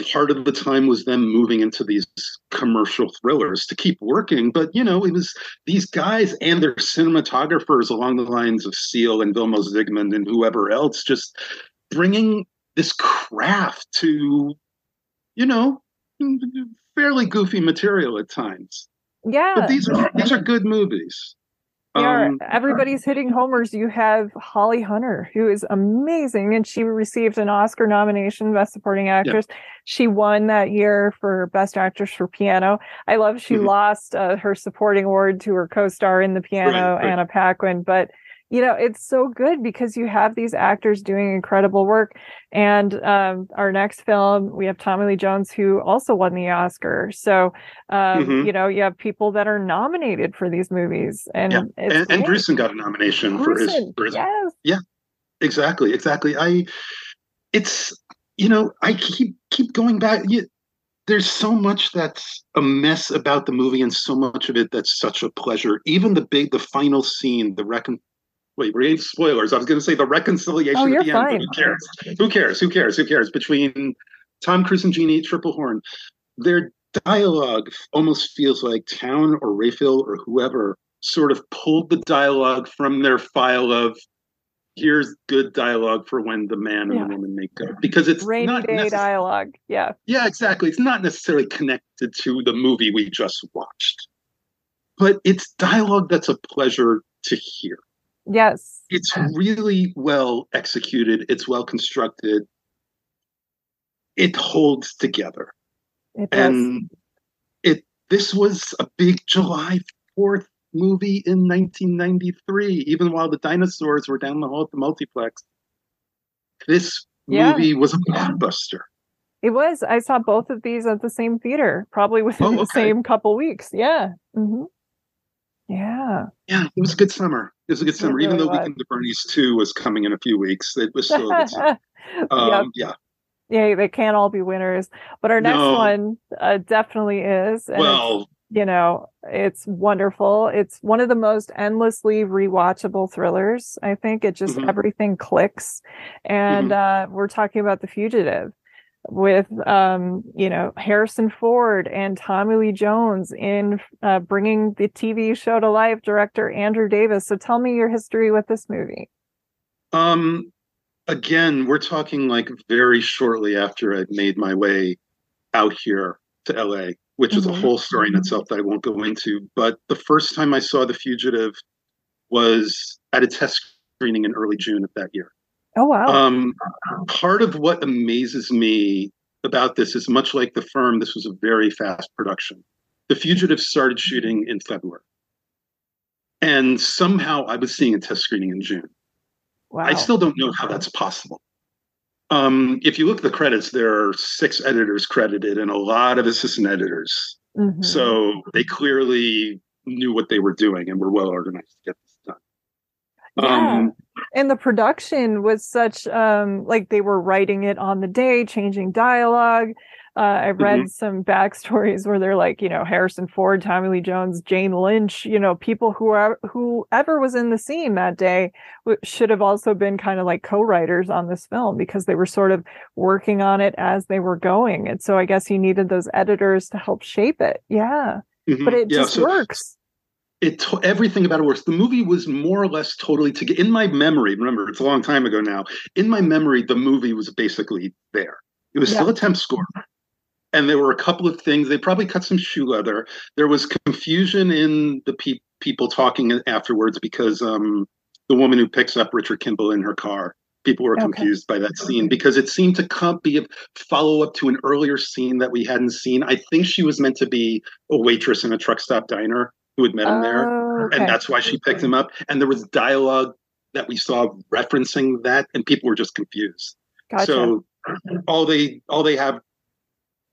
part of the time was them moving into these commercial thrillers to keep working. But you know, it was these guys and their cinematographers along the lines of Seale and Vilmos Zsigmond and whoever else just bringing this craft to, you know, fairly goofy material at times.
Yeah,
but these are these are good movies.
Yeah, um, everybody's hitting homers. You have Holly Hunter, who is amazing, and she received an Oscar nomination, Best Supporting Actress. Yeah. She won that year for Best Actress for Piano. I love she mm-hmm. lost uh, her supporting award to her co-star in the piano, right, right. Anna Paquin, but you know it's so good because you have these actors doing incredible work. And um, our next film we have tommy lee jones who also won the oscar. So um, mm-hmm. you know you have people that are nominated for these movies and
yeah. and, and got a nomination for his, for his yes. yeah. Exactly exactly. I it's you know i keep keep going back. You, there's so much that's a mess about the movie and so much of it that's such a pleasure. Even the big the final scene the recon wait, read spoilers. I was going to say the reconciliation
oh,
at the
fine.
end. Who cares? Who cares? Who cares? Who cares? Between Tom Cruise and Jeanne Tripplehorn, their dialogue almost feels like Towne or Rayfiel or whoever sort of pulled the dialogue from their file of here's good dialogue for when the man and yeah. the woman make up because it's
rainy
not
day necess- dialogue. Yeah.
Yeah, exactly. It's not necessarily connected to the movie we just watched. But it's dialogue that's a pleasure to hear.
Yes.
It's really well executed, it's well constructed. It holds together.
It
and it this was a big July 4th movie in 1993, even while the dinosaurs were down the hall at the multiplex. This
yeah.
movie was a blockbuster.
It was. I saw both of these at the same theater, probably within oh, okay. the same couple weeks. Yeah. Mm-hmm. Yeah.
Yeah, it was a good summer. It was a good summer. Really Even though was. Weekend at Bernie's 2 was coming in a few weeks, it was still a good summer. Um, yep.
Yeah. Yeah, they can't all be winners. But our next no. one uh, definitely is.
well,
you know, it's wonderful. It's one of the most endlessly rewatchable thrillers. I think it just mm-hmm. everything clicks. And mm-hmm. uh, we're talking about The Fugitive with um, you know Harrison Ford and Tommy Lee Jones in uh, bringing the TV show to life. Director Andrew Davis. So tell me your history with this movie.
Um, again, we're talking like very shortly after I'd made my way out here to LA, which mm-hmm. is a mm-hmm. whole story in itself that I won't go into. But the first time I saw The Fugitive was at a test screening in early June of that year.
Oh wow!
Um, part of what amazes me about this is much like the firm. This was a very fast production. The Fugitive started shooting in February, and somehow I was seeing a test screening in June.
Wow!
I still don't know how that's possible. Um, if you look at the credits, there are six editors credited and a lot of assistant editors. Mm-hmm. So they clearly knew what they were doing and were well organized to get this done.
Yeah. Um, and the production was such um like they were writing it on the day changing dialogue uh, I read mm-hmm. some backstories where they're like, you know, Harrison Ford, Tommy Lee Jones, Jane Lynch, you know, people who are whoever was in the scene that day should have also been kind of like co-writers on this film because they were sort of working on it as they were going. And so I guess he needed those editors to help shape it. Yeah, mm-hmm. but it yeah, just so, works
it everything about it works. The movie was more or less totally to get in my memory. Remember, it's a long time ago now. In my memory, the movie was basically there. It was yeah. still a temp score, and there were a couple of things. They probably cut some shoe leather. There was confusion in the pe- people talking afterwards because um, the woman who picks up Richard Kimball in her car. People were confused okay. by that scene because it seemed to come, be a follow up to an earlier scene that we hadn't seen. I think she was meant to be a waitress in a truck stop diner who had met him there,
oh, okay.
and that's why she picked him up. And there was dialogue that we saw referencing that, and people were just confused.
Gotcha.
So all they all they have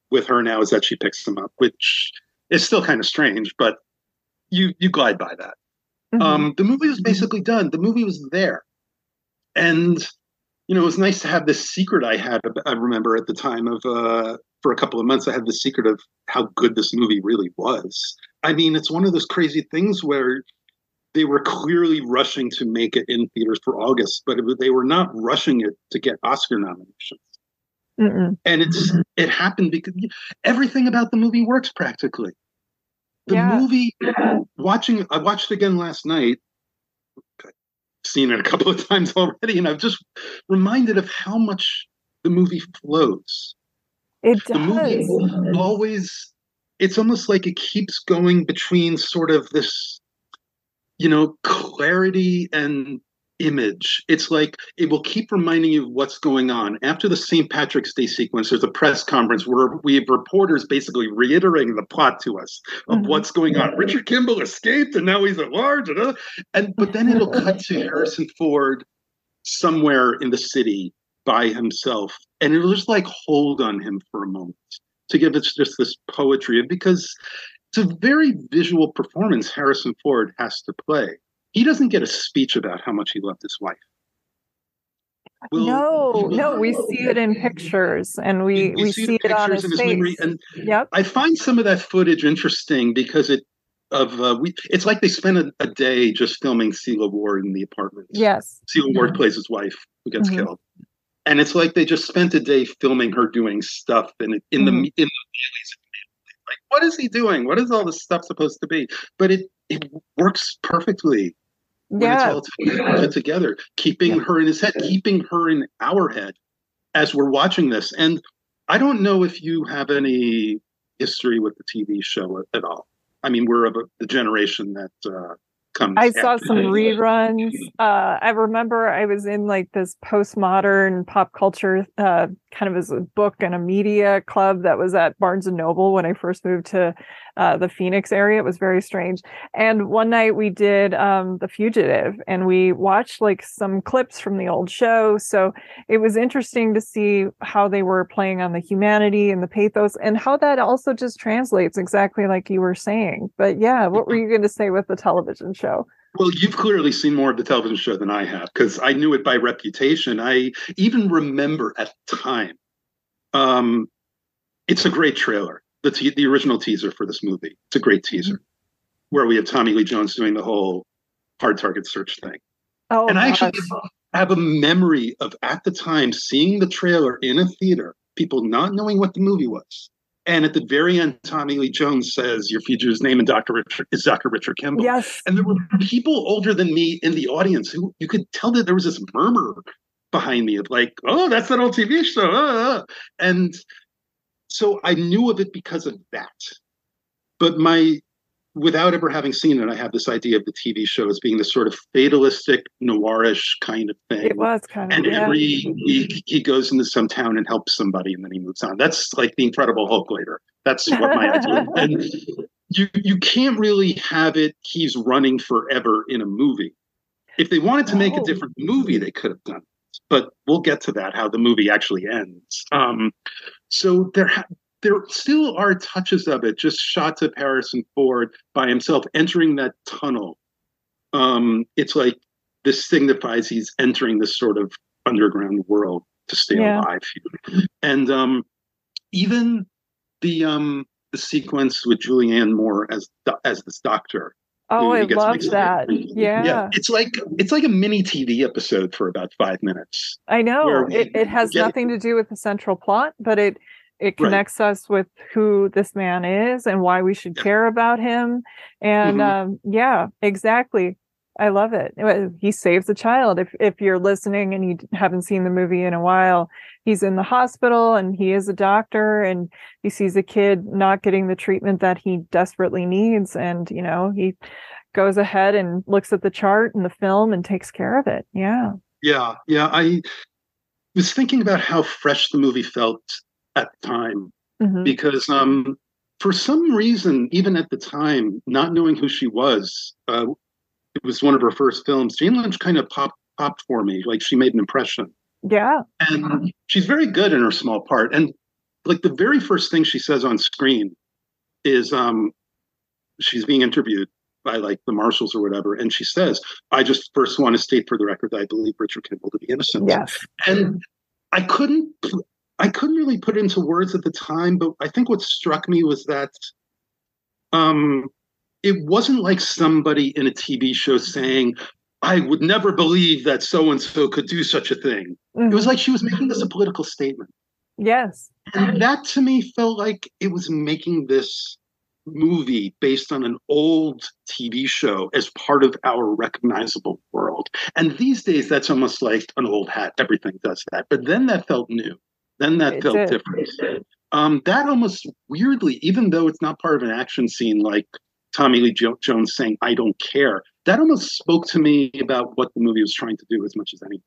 with her now is that she picks him up, which is still kind of strange, but you you glide by that. Mm-hmm. Um, the movie was basically done. The movie was there, and you know it was nice to have this secret I had. I remember at the time of uh, for a couple of months, I had the secret of how good this movie really was. I mean, it's one of those crazy things where they were clearly rushing to make it in theaters for August, but it, they were not rushing it to get Oscar nominations.
Mm-mm.
And it's it happened because everything about the movie works practically. The
yeah.
movie, watching, I watched it again last night. I've seen it a couple of times already, and I'm just reminded of how much the movie flows.
It
does. The movie always, it's almost like it keeps going between sort of this, you know, clarity and image. It's like it will keep reminding you of what's going on. After the St. Patrick's Day sequence, there's a press conference where we have reporters basically reiterating the plot to us of mm-hmm. what's going on. Richard Kimball escaped and now he's at large. And, and but then it'll cut to Harrison Ford somewhere in the city by himself. And it'll just like hold on him for a moment to give it just this poetry and because it's a very visual performance Harrison Ford has to play he doesn't get a speech about how much he loved his wife.
Well, no, no, we see it in pictures, and we we, we see, see it on his, his face. Memory,
and yep. I find some of that footage interesting because it of uh, we. It's like they spent a, a, day just filming Sela Ward in the apartment.
Yes,
Sela Ward mm-hmm. plays his wife who gets mm-hmm. killed, and it's like they just spent a day filming her doing stuff in in mm-hmm. the in the like what is he doing? What is all this stuff supposed to be? But it it works perfectly
yeah.
it's all put together, keeping yeah. her in his head, keeping her in our head as we're watching this. And I don't know if you have any history with the TV show at, all. I mean, we're of the generation that uh, comes.
I saw some reruns. Uh, I remember I was in like this postmodern pop culture uh, kind of as a book and a media club that was at Barnes and Noble when I first moved to uh, the Phoenix area. It was very strange. And one night we did um, The Fugitive and we watched like some clips from the old show. So it was interesting to see how they were playing on the humanity and the pathos and how that also just translates exactly like you were saying. But yeah, what were you going to say with the television show?
Well, you've clearly seen more of the television show than I have because I knew it by reputation. I even remember at the time. Um, it's a great trailer the te- the original teaser for this movie. It's a great teaser mm-hmm. where we have Tommy Lee Jones doing the whole hard target search thing.
Oh,
and I actually have a memory of at the time seeing the trailer in a theater, people not knowing what the movie was. And at the very end, Tommy Lee Jones says, "Your fugitive name and Dr. Richard is Dr. Richard Kimball."
Yes.
And there were people older than me in the audience who you could tell that there was this murmur behind me of like, "Oh, that's that old TV show." Uh, and so I knew of it because of that. But my without ever having seen it, I have this idea of the TV show as being this sort of fatalistic, noirish kind of thing.
It was kind
of. And
yeah.
every week he goes into some town and helps somebody, and then he moves on. That's like the Incredible Hulk later. That's what my idea. And you you can't really have it. He's running forever in a movie. If they wanted to make a different movie, they could have done. It. But we'll get to that. How the movie actually ends. Um, so there, ha- there still are touches of it, just shots of Harrison Ford by himself entering that tunnel. Um, it's like this signifies he's entering this sort of underground world to stay yeah. alive. And um, even the um, the sequence with Julianne Moore as as this doctor.
Oh, I love that. Yeah. yeah.
It's like it's like a mini TV episode for about five minutes.
I know. It, it has nothing to do with the central plot, but it it connects right. us with who this man is and why we should care about him. And mm-hmm. um, yeah, exactly. I love it. He saves a child. If if you're listening and you haven't seen the movie in a while, he's in the hospital and he is a doctor and he sees a kid not getting the treatment that he desperately needs and you know, he goes ahead and looks at the chart and the film and takes care of it. Yeah.
Yeah, yeah, I was thinking about how fresh the movie felt at the time mm-hmm. because um, for some reason, even at the time, not knowing who she was, uh, it was one of her first films. Jane Lynch kind of popped popped for me, like she made an impression.
Yeah,
and she's very good in her small part. And like the very first thing she says on screen is um, she's being interviewed by like the marshals or whatever, and she says, "I just first want to state for the record that I believe Richard Kimball to be innocent."
Yes,
and I couldn't I couldn't really put into words at the time, but I think what struck me was that um, it wasn't like somebody in a TV show saying, I would never believe that so and so could do such a thing. Mm-hmm. It was mm-hmm. like she was making this a political statement.
Yes.
And that to me felt like it was making this movie based on an old TV show as part of our recognizable world. And these days, that's almost like an old hat. Everything does that. But then that felt new. Then that felt different. Um, that almost weirdly, even though it's not part of an action scene like Tommy Lee jo- Jones saying, I don't care, that almost spoke to me about what the movie was trying to do as much as anything.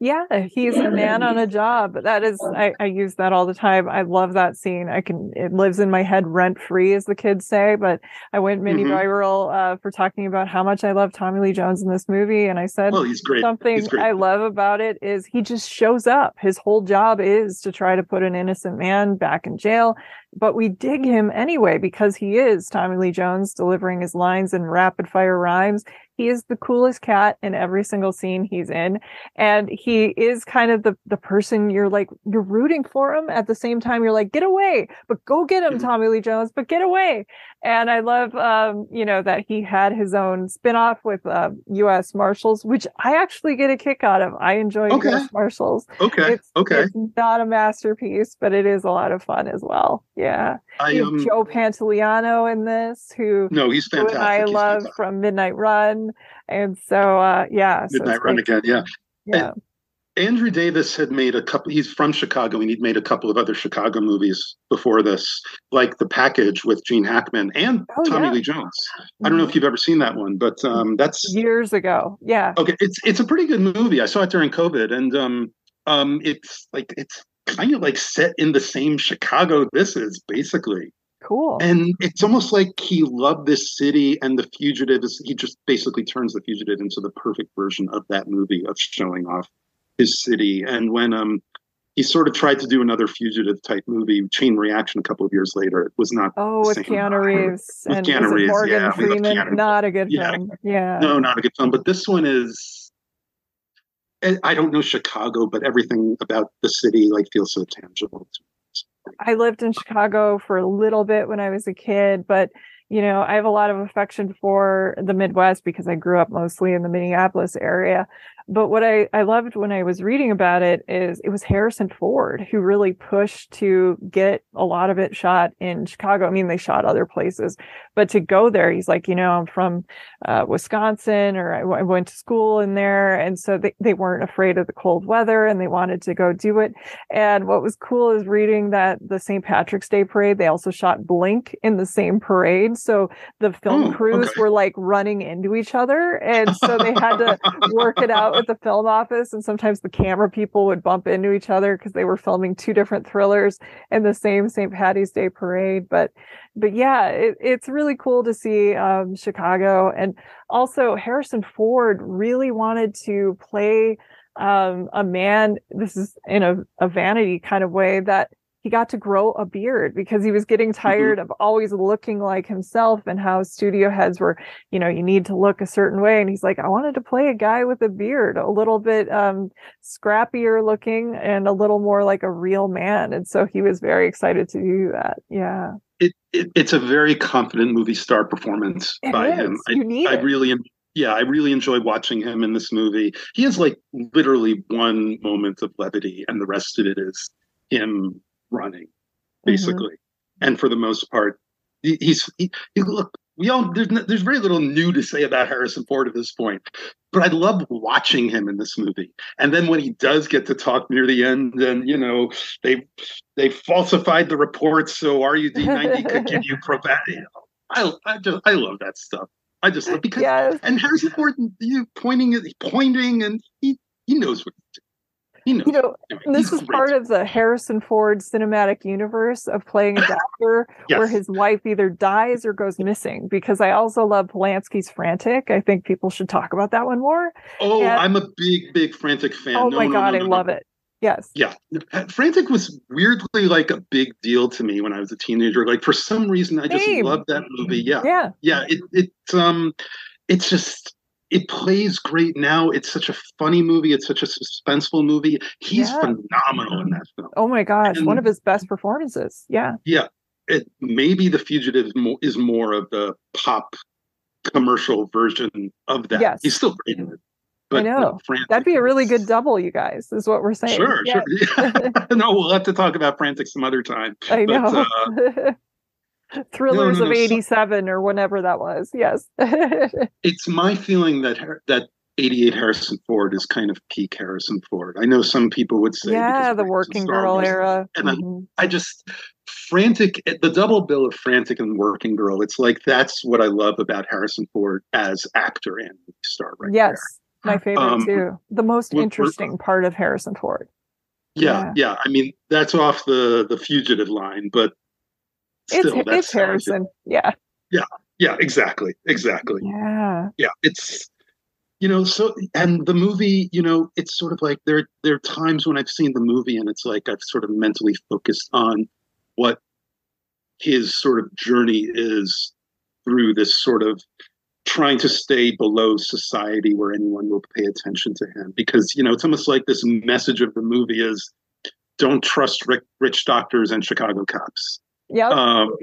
Yeah, he's a man on a job. That is, I, I use that all the time. I love that scene. I can, it lives in my head rent free, as the kids say. But I went mini mm-hmm. viral uh, for talking about how much I love Tommy Lee Jones in this movie. And I said,
well, he's great.
something
he's great.
I love about it is he just shows up. His whole job is to try to put an innocent man back in jail but we dig him anyway because he is Tommy Lee Jones delivering his lines in rapid fire rhymes. He is the coolest cat in every single scene he's in. And he is kind of the, the person you're like, you're rooting for him. At the same time, you're like, get away, but go get him, mm-hmm. Tommy Lee Jones, but get away. And I love, um, you know, that he had his own spinoff with uh, U.S. Marshals, which I actually get a kick out of. I enjoy okay. U.S. Marshals.
Okay.
It's,
okay.
It's not a masterpiece, but it is a lot of fun as well. Yeah. I, um, Joe Pantoliano in this, who
no, he's fantastic.
I
he's
love
fantastic.
from Midnight Run, and so uh, yeah,
Midnight
so
Run again, yeah.
Yeah.
And Andrew Davis had made a couple. He's from Chicago, and he'd made a couple of other Chicago movies before this, like The Package with Gene Hackman and
oh,
Tommy
yeah.
Lee Jones. I don't know if
Mm-hmm.
you've ever seen that one, but um, that's
years ago. Yeah.
okay. It's it's a pretty good movie. I saw it during COVID, and um, um, it's like it's kind of like set in the same Chicago this is basically.
Cool.
And it's almost like he loved this city and the fugitive is he just basically turns the fugitive into the perfect version of that movie of showing off his city. And when um he sort of tried to do another fugitive type movie, Chain Reaction, a couple of years later, it was not.
Oh, with. Keanu Reeves
With
and
Keanu Reeves,
Morgan
yeah,
Freeman. Not a good
Yeah.
film. Yeah.
No, not a good film. But this one is. I- don't know Chicago, but everything about the city like feels so tangible.
I lived in Chicago for a little bit when I was a kid, but you know, I have a lot of affection for the Midwest because I grew up mostly in the Minneapolis area. But what I, I loved when I was reading about it is it was Harrison Ford who really pushed to get a lot of it shot in Chicago. I mean, they shot other places, but to go there, he's like, you know, I'm from uh, Wisconsin or I, w- I went to school in there. And so they, they weren't afraid of the cold weather and they wanted to go do it. And what was cool is reading that the St. Patrick's Day parade, they also shot Blink in the same parade. So the film
Oh,
crews
okay.
were like running into each other. And so they had to work it out with the film office. And sometimes the camera people would bump into each other because they were filming two different thrillers in the same St. Patty's Day parade. But but yeah, it, it's really cool to see um, Chicago. And also Harrison Ford really wanted to play um, a man. This is in a, a vanity kind of way that he got to grow a beard because he was getting tired of always looking like himself and how studio heads were, you know, you need to look a certain way. And he's like, I wanted to play a guy with a beard, a little bit um, scrappier looking and a little more like a real man. And so he was very excited to do that. Yeah.
It, it it's a very confident movie star performance
It
by
is.
him. I,
You need
I
it.
really am. Yeah, I really enjoy watching him in this movie. He has like literally one moment of levity, and the rest of it is him running,
Mm-hmm.
basically. And for the most part, he, he's he, he look. We all there's there's very little new to say about Harrison Ford at this point, but I love watching him in this movie. And then when he does get to talk near the end, and you know they they falsified the reports so RDU ninety could give you profanity. I I just I love that stuff. I just love because
Yes.
and Harrison Ford, you pointing at pointing, and he he knows what he's doing. He knows.
You know, this is part of the Harrison Ford cinematic universe of playing a doctor
Yes.
where his wife either dies or goes missing. Because I also love Polanski's Frantic. I think people should talk about that one more.
Oh,
and-
I'm a big big Frantic fan.
oh
No,
my
no,
god,
no,
I love it. Yes.
Yeah, Frantic was weirdly like a big deal to me when I was a teenager. Like for some reason, I just
Same.
loved that movie. Yeah,
Yeah.
yeah. It it um, it's just it plays great now. It's such a funny movie. It's such a suspenseful movie. He's
Yeah.
phenomenal in that film.
Oh my gosh, one of his best performances. Yeah.
Yeah, it maybe the fugitive is more, is more of the pop commercial version of that.
Yes.
He's still great in it.
I know. That'd be a really good double, you guys, is what we're saying.
Sure, sure. Yeah. no, we'll have to talk about Frantic some other time.
I
But,
know.
uh,
Thrillers
no,
of
no, so-
87 or whenever that was. Yes.
it's my feeling that that 88 Harrison Ford is kind of peak Harrison Ford. I know some people would say
yeah, the working girl
Wars.
era.
And I-
Mhm.
I just frantic the double bill of frantic and working girl it's like that's what i love about harrison ford as actor and star right
yes there. my favorite um, too the most interesting part of harrison ford
yeah, yeah, yeah i mean that's off the the fugitive line but
still, it's, it's harrison. Yeah.
Yeah. Yeah exactly. Exactly.
Yeah.
Yeah it's you know so and the movie you know it's sort of like there there are times when i've seen the movie and it's like i've sort of mentally focused on what his sort of journey is through this sort of trying to stay below society where anyone will pay attention to him. Because you know it's almost like this message of the movie is don't trust rich, rich doctors and chicago cops
yeah um,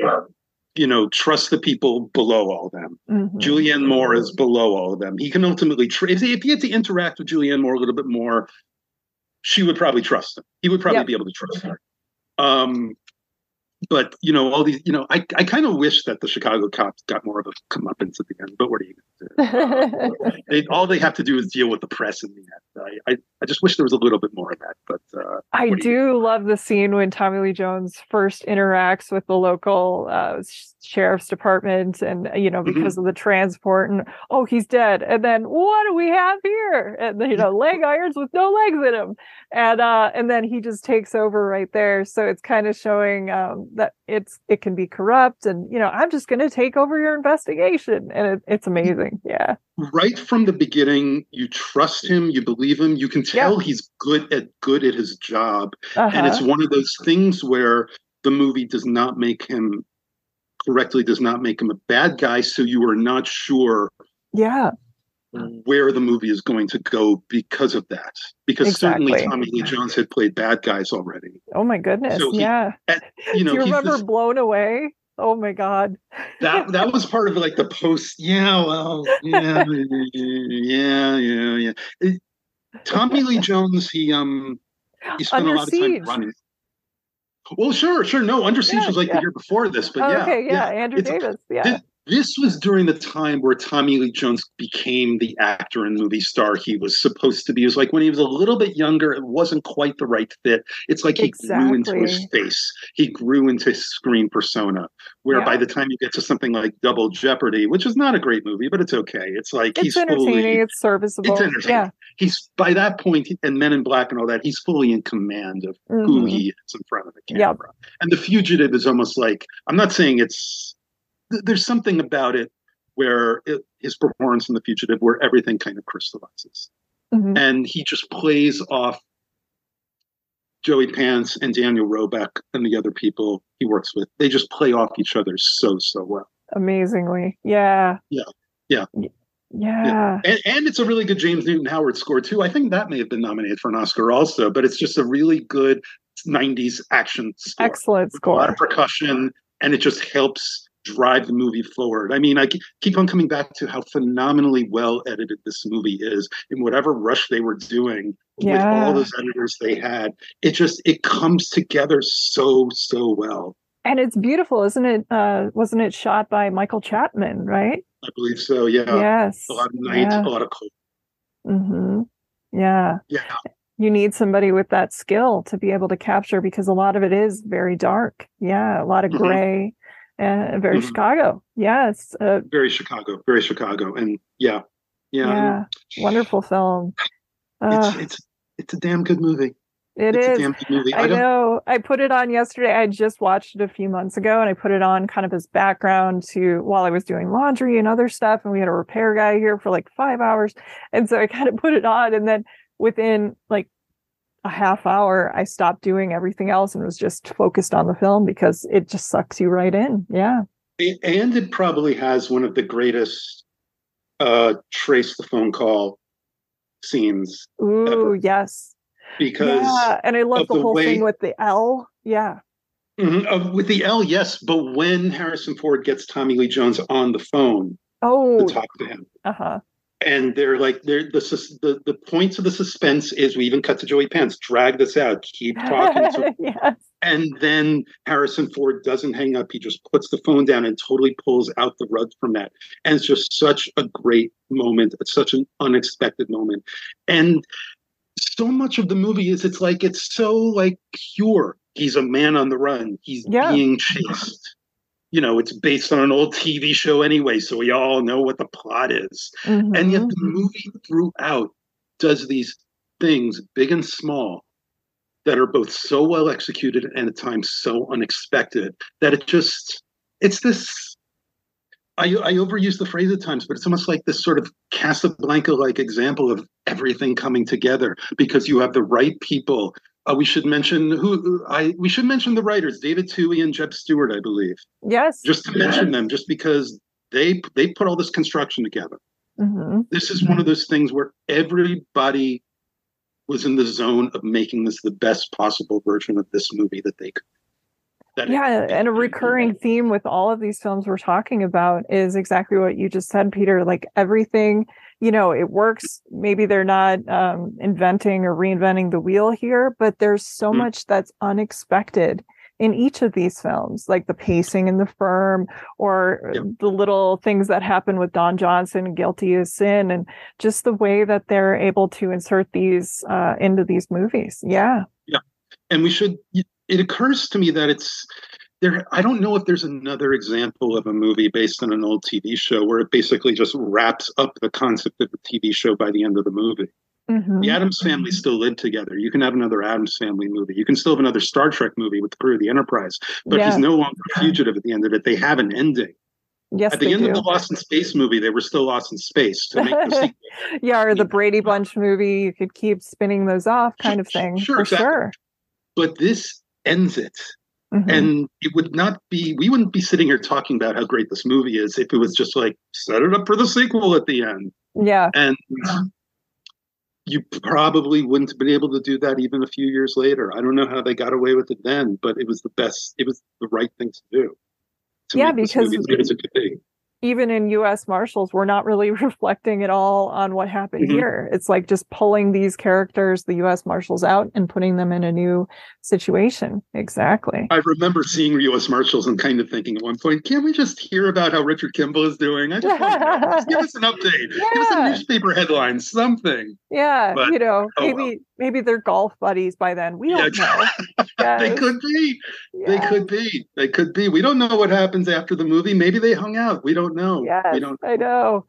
you know trust the people below all of them. Mm-hmm. julianne moore is below all of them. He can ultimately tr- if, he, if he had to interact with julianne moore a little bit more she would probably trust him. He would probably yep. be able to trust her. Um, but you know all these you know i, I kind of wish that the chicago cops got more of a comeuppance at the end but what are you going to do? They, all they have to do is deal with the press in the end. I, I, I just wish there was a little bit more of that but uh,
i do, love the scene when tommy lee jones first interacts with the local uh, sheriff's department and you know mm-hmm. because mm-hmm. of the transport and oh he's dead. And then what do we have here? And you know leg irons with no legs in them and uh and then he just takes over right there. So it's kind of showing um that it's it can be corrupt and you know i'm just going to take over your investigation and it, it's amazing yeah
right from the beginning you trust him you believe him you can tell yeah. he's good at good at his job uh-huh. and it's uh-huh. one of those things where the movie does not make him correctly does not make him a bad guy so you are not sure
yeah
where the movie is going to go because of that. Because exactly. certainly Tommy Lee Jones had played bad guys already.
Oh my goodness! So he, yeah. At, you know, Do you remember this, Blown Away? Oh my god.
that that was part of like the post. Yeah, well, yeah, yeah, yeah, yeah. It, Tommy Lee Jones, he um, he spent Under a lot Siege. of time running. Well, sure, sure. No, Under Siege yeah, was like yeah. the year before this, but
oh,
yeah,
okay, yeah, yeah. Andrew it's, Davis, yeah
this was during the time where Tommy Lee Jones became the actor and movie star he was supposed to be. It was like when he was a little bit younger, it wasn't quite the right fit. It's like he exactly. grew into his face. He grew into his screen persona. Where yeah. by the time you get to something like Double Jeopardy, which is not a great movie, but it's okay. It's like
it's
he's
entertaining,
fully,
it's serviceable. It's entertaining. Yeah.
He's by that point, and Men in Black and all that, he's fully in command of mm-hmm. who he is in front of the camera. Yep. And The Fugitive is almost like I'm not saying it's there's something about it where it, his performance in The Fugitive, where everything kind of crystallizes. Mm-hmm. And he just plays off Joey Pants and Daniel Roebuck and the other people he works with. They just play off each other so, so well.
Amazingly. Yeah.
Yeah. Yeah.
Yeah. yeah.
And, and it's a really good James Newton Howard score, too. I think that may have been nominated for an Oscar also, but it's just a really good 90s action score.
Excellent score. A
lot of percussion, and it just helps drive the movie forward. I mean, I keep on coming back to how phenomenally well edited this movie is in whatever rush they were doing yeah. with all those editors they had. It just it comes together so so well.
And it's beautiful, isn't it? Uh, wasn't it shot by Michael Chapman, right?
I believe so. Yeah.
Yes.
A lot of night, yeah. a lot of cold.
Mm-hmm. Yeah.
Yeah.
You need somebody with that skill to be able to capture because a lot of it is very dark. Yeah, a lot of mm-hmm. Gray uh, very mm-hmm. Chicago. Yes, uh,
very Chicago, very Chicago, and yeah,
yeah, yeah. wonderful film.
Uh, it's it's it's a damn good movie.
It it's is. Movie. I, I know. I put it on yesterday. I just watched it a few months ago, and I put it on kind of as background to while I was doing laundry and other stuff. And we had a repair guy here for like five hours, and so I kind of put it on, and then within like a half hour, I stopped doing everything else and was just focused on the film because it just sucks you right in. Yeah.
And it probably has one of the greatest uh, trace the phone call scenes.
Ooh, ever. yes.
Because
yeah, and I love the, the, whole way, thing with the L. Yeah.
Mm-hmm, uh, with the L, yes, but when Harrison Ford gets Tommy Lee Jones on the phone
oh,
to talk to him,
uh-huh
and they're like they're the, the the points of the suspense is we even cut to Joey Pants, drag this out, keep talking. To,
yes.
And then Harrison Ford doesn't hang up; he just puts the phone down and totally pulls out the rug from that. And it's just such a great moment. It's such an unexpected moment, and so much of the movie is it's like it's so like pure he's a man on the run. He's
Yeah.
being chased. You know, it's based on an old TV show anyway, so we all know what the plot is. Mm-hmm. And yet the movie throughout does these things, big and small, that are both so well executed and at times so unexpected that it just it's this I, I overuse the phrase at times, but it's almost like this sort of Casablanca like example of everything coming together because you have the right people. Uh, we should mention who I we should mention the writers, David Twohy and Jeb Stewart, I believe,
yes.
just to mention them, just because they they put all this construction together.
Mhm.
This is one of those things where everybody was in the zone of making this the best possible version of this movie that they could. That it-
Yeah, and a recurring theme with all of these films we're talking about is exactly what you just said, Peter. Like everything, you know, it works. Maybe they're not um, inventing or reinventing the wheel here, but there's so
Mm.
much that's unexpected in each of these films, like the pacing in the firm or
Yep.
the little things that happen with Don Johnson, Guilty as Sin, and just the way that they're able to insert these uh, into these movies. Yeah. Yeah.
and we should it occurs to me that it's there i don't know if there's another example of a movie based on an old tv show where it basically just wraps up the concept of the tv show by the end of the movie
Mhm.
the addams family still live together you can have another addams family movie you can still have another star trek movie with the crew of the enterprise but
Yeah.
he's no longer a fugitive at the end of it they have an ending
Yes,
at the end
do.
of the lost in space movie they were still lost in space to make the sequel
yeah, or the Brady Bunch movie, you could keep spinning those off, kind of thing.
Sure,
for
exactly.
sure.
but this ends it
Mhm.
and it would not be we wouldn't be sitting here talking about how great this movie is if it was just like set it up for the sequel at the end.
Yeah,
and you probably wouldn't have been able to do that even a few years later. I don't know how they got away with it then but it was the best it was the right thing to do to
Yeah, because-
as good as it could be
even in U.S. Marshals, we're not really reflecting at all on what happened
Mhm.
here. It's like just pulling these characters, the U.S. Marshals, out and putting them in a new situation. Exactly.
i remember seeing us marshals and kind of thinking at one point can't we just hear about how richard kimball is doing i just want to. Just give us an update give us a newspaper headline something
Yeah,
But-
you know,
oh,
maybe
well.
maybe they're golf buddies by then. We don't know.
they could be They could be. They could be. We don't know what happens after the movie. Maybe they hung out. We don't know.
Yes,
We don't.
I know.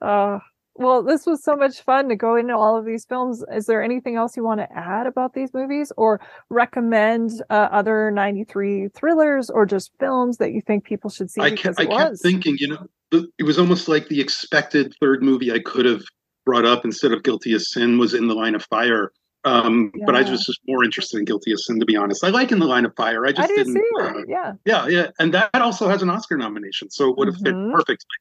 Uh, well, this was so much fun to go into all of these films. Is there anything else you want to add about these movies or recommend uh, other 93 thrillers or just films that you think people should see
I kept, I kept thinking, you know, it was almost like the expected third movie I could have brought up instead of Guilty as Sin was in the Line of Fire. Um, But I was just more interested in Guilty as Sin, to be honest. I like in the Line of Fire. I
I
just
do
didn't. uh,
yeah.
yeah, yeah, and that also has an Oscar nomination, so it would have
Mhm.
fit perfectly.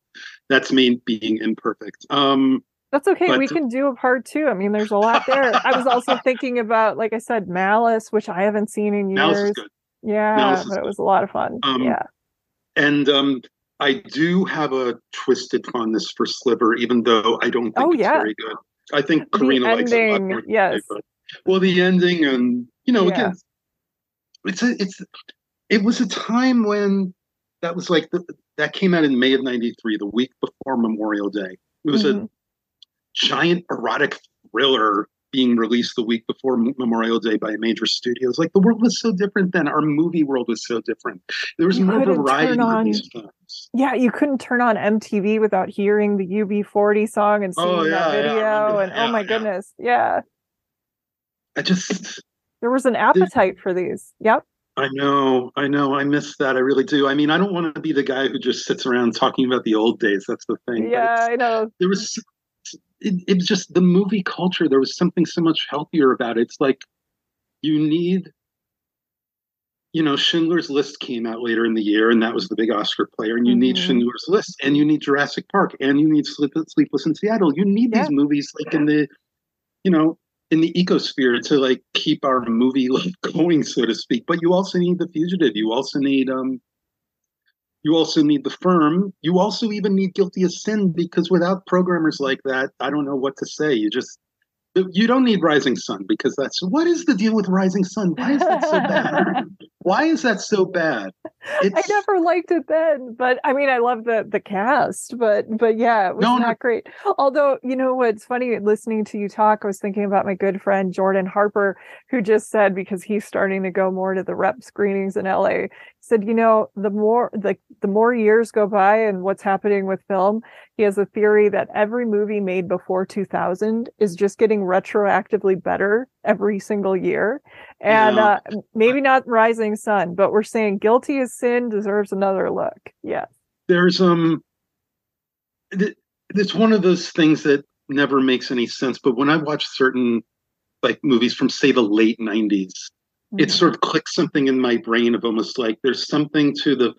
That's me being imperfect. Um,
That's okay.
But-
we can do a part two. I mean, there's a lot there. I was also thinking about, like I said, Malice, which I haven't seen in years.
Malice is good.
Yeah, but it was a lot of fun.
Um,
yeah.
And um, I do have a twisted fondness for Sliver, even though I don't think
Oh,
it's
yeah.
very good. I think
The
Karina likes it a lot
ending,
more. than I
yes.
Well, the ending, and you know,
Yeah.
again, it's a, it's it was a time when that was like the, that came out in May of '93, the week before Memorial Day. It was a
Mhm.
giant erotic thriller being released the week before Memorial Day by a major studio. It's like the world was so different then. Our movie world was so different. There was
You
more variety
on-
these films.
Yeah, you couldn't turn on MTV without hearing the UB40 song and seeing
Oh, yeah,
that
yeah, I
video.
remember
and
that.
oh my
yeah.
goodness. Yeah.
I just,
There was an appetite for these. Yep.
I know, I know, I miss that. I really do. I mean, I don't want to be the guy who just sits around talking about the old days. That's the thing.
Yeah, I know.
there was it, it was just the movie culture there was something so much healthier about it it's like you need you know schindler's list came out later in the year and that was the big oscar player and you need
Mhm.
schindler's list and you need jurassic park and you need Sleep, sleepless in seattle you need
Yeah.
these movies like in the you know in the ecosphere to like keep our movie life going so to speak but you also need the fugitive you also need um you also need the firm. You also even need guilty as sin because without programmers like that, I don't know what to say. You just you don't need Rising Sun because that's what is the deal with Rising Sun? Why is that so bad? Why is that so bad?
It's... I never liked it then, but I mean, I love the the cast, but but yeah, it was no, not no. great. Although you know what's funny, listening to you talk, I was thinking about my good friend Jordan Harper, who just said because he's starting to go more to the rep screenings in LA, said, you know, the more the the more years go by and what's happening with film, he has a theory that every movie made before 2000 is just getting retroactively better every single year. And yeah. uh, maybe not Rising Sun, but we're saying Guilty as Sin deserves another look. Yeah.
There's um it's one of those things that never makes any sense, but when I watch certain like movies from say the late 90s it sort of clicks something in my brain of almost like there's something to the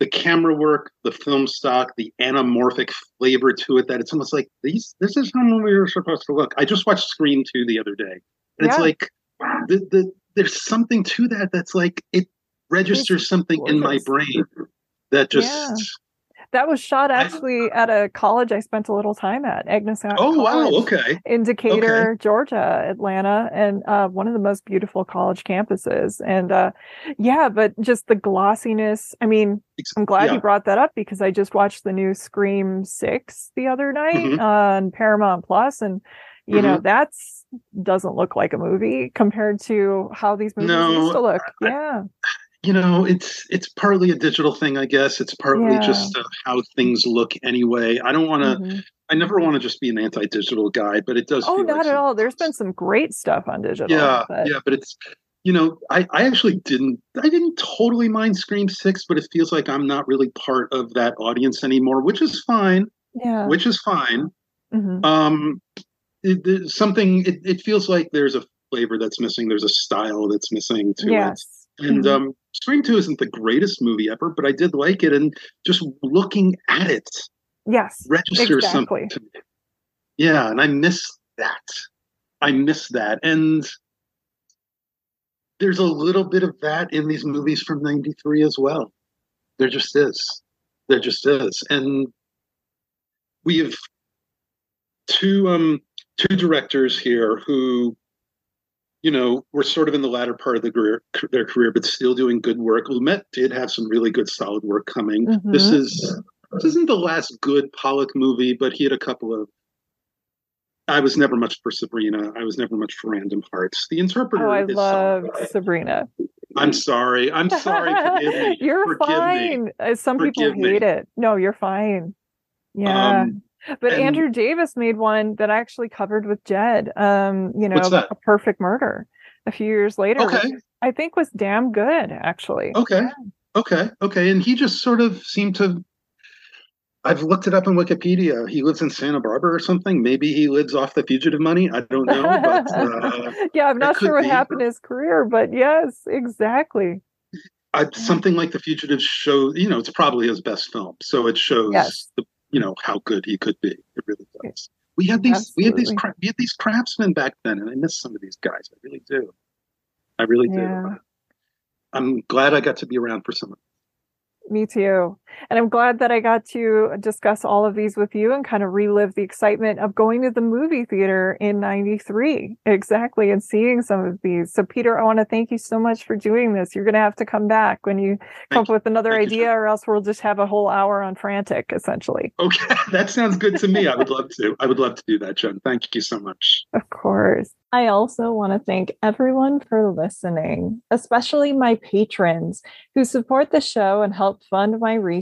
the camera work, the film stock, the anamorphic flavor to it that it's almost like these this is how we were supposed to look. I just watched Scream 2 the other day. And yeah. it's like the, the there's something to that that's like it registers something in my brain that just yeah.
That was shot actually I, at a college I spent a little time at, Agnes.
Oh college, wow, okay.
In Decatur, okay. Georgia, Atlanta, and uh, one of the most beautiful college campuses. And uh, yeah, but just the glossiness. I mean, I'm glad yeah. you brought that up because I just watched the new Scream Six the other night mm-hmm. on Paramount Plus, and you mm-hmm. know that's doesn't look like a movie compared to how these movies no, used to look. I, yeah
you know it's it's partly a digital thing i guess it's partly yeah. just uh, how things look anyway i don't want to mm-hmm. i never want to just be an anti-digital guy but it does
oh not like at all there's been some great stuff on digital
yeah but... yeah but it's you know I, I actually didn't i didn't totally mind scream 6 but it feels like i'm not really part of that audience anymore which is fine
yeah
which is fine mm-hmm. um it, it, something it, it feels like there's a flavor that's missing there's a style that's missing to yes. it and mm-hmm. um Scream 2 isn't the greatest movie ever, but I did like it. And just looking at it
yes,
registers exactly. something to me. Yeah, and I miss that. I miss that. And there's a little bit of that in these movies from 93 as well. There just is. There just is. And we have two um two directors here who you know, were sort of in the latter part of the career, their career, but still doing good work. Lumet did have some really good, solid work coming. Mm-hmm. This is this isn't the last good Pollack movie, but he had a couple of. I was never much for Sabrina. I was never much for Random Hearts. The Interpreter.
Oh, I love Sabrina.
I'm sorry. I'm sorry. Forgive me.
You're
Forgive
fine.
Me.
Uh, some Forgive people hate me. it. No, you're fine. Yeah. Um, but and, Andrew Davis made one that I actually covered with Jed. Um, you know, a perfect murder a few years later. Okay. I think was damn good, actually.
Okay. Yeah. Okay. Okay. And he just sort of seemed to I've looked it up in Wikipedia. He lives in Santa Barbara or something. Maybe he lives off the fugitive money. I don't know. But, uh,
yeah, I'm not sure what be. happened in his career, but yes, exactly.
I, something like the fugitive show. You know, it's probably his best film, so it shows yes. the you know how good he could be. It really does. We had these Absolutely. we had these we had these craftsmen back then, and I miss some of these guys. I really do. I really yeah. do. I'm glad I got to be around for some of
me too. And I'm glad that I got to discuss all of these with you and kind of relive the excitement of going to the movie theater in 93. Exactly. And seeing some of these. So, Peter, I want to thank you so much for doing this. You're going to have to come back when you come up with another thank idea, or else we'll just have a whole hour on Frantic, essentially.
Okay. That sounds good to me. I would love to. I would love to do that, Jen. Thank you so much.
Of course. I also want to thank everyone for listening, especially my patrons who support the show and help fund my research,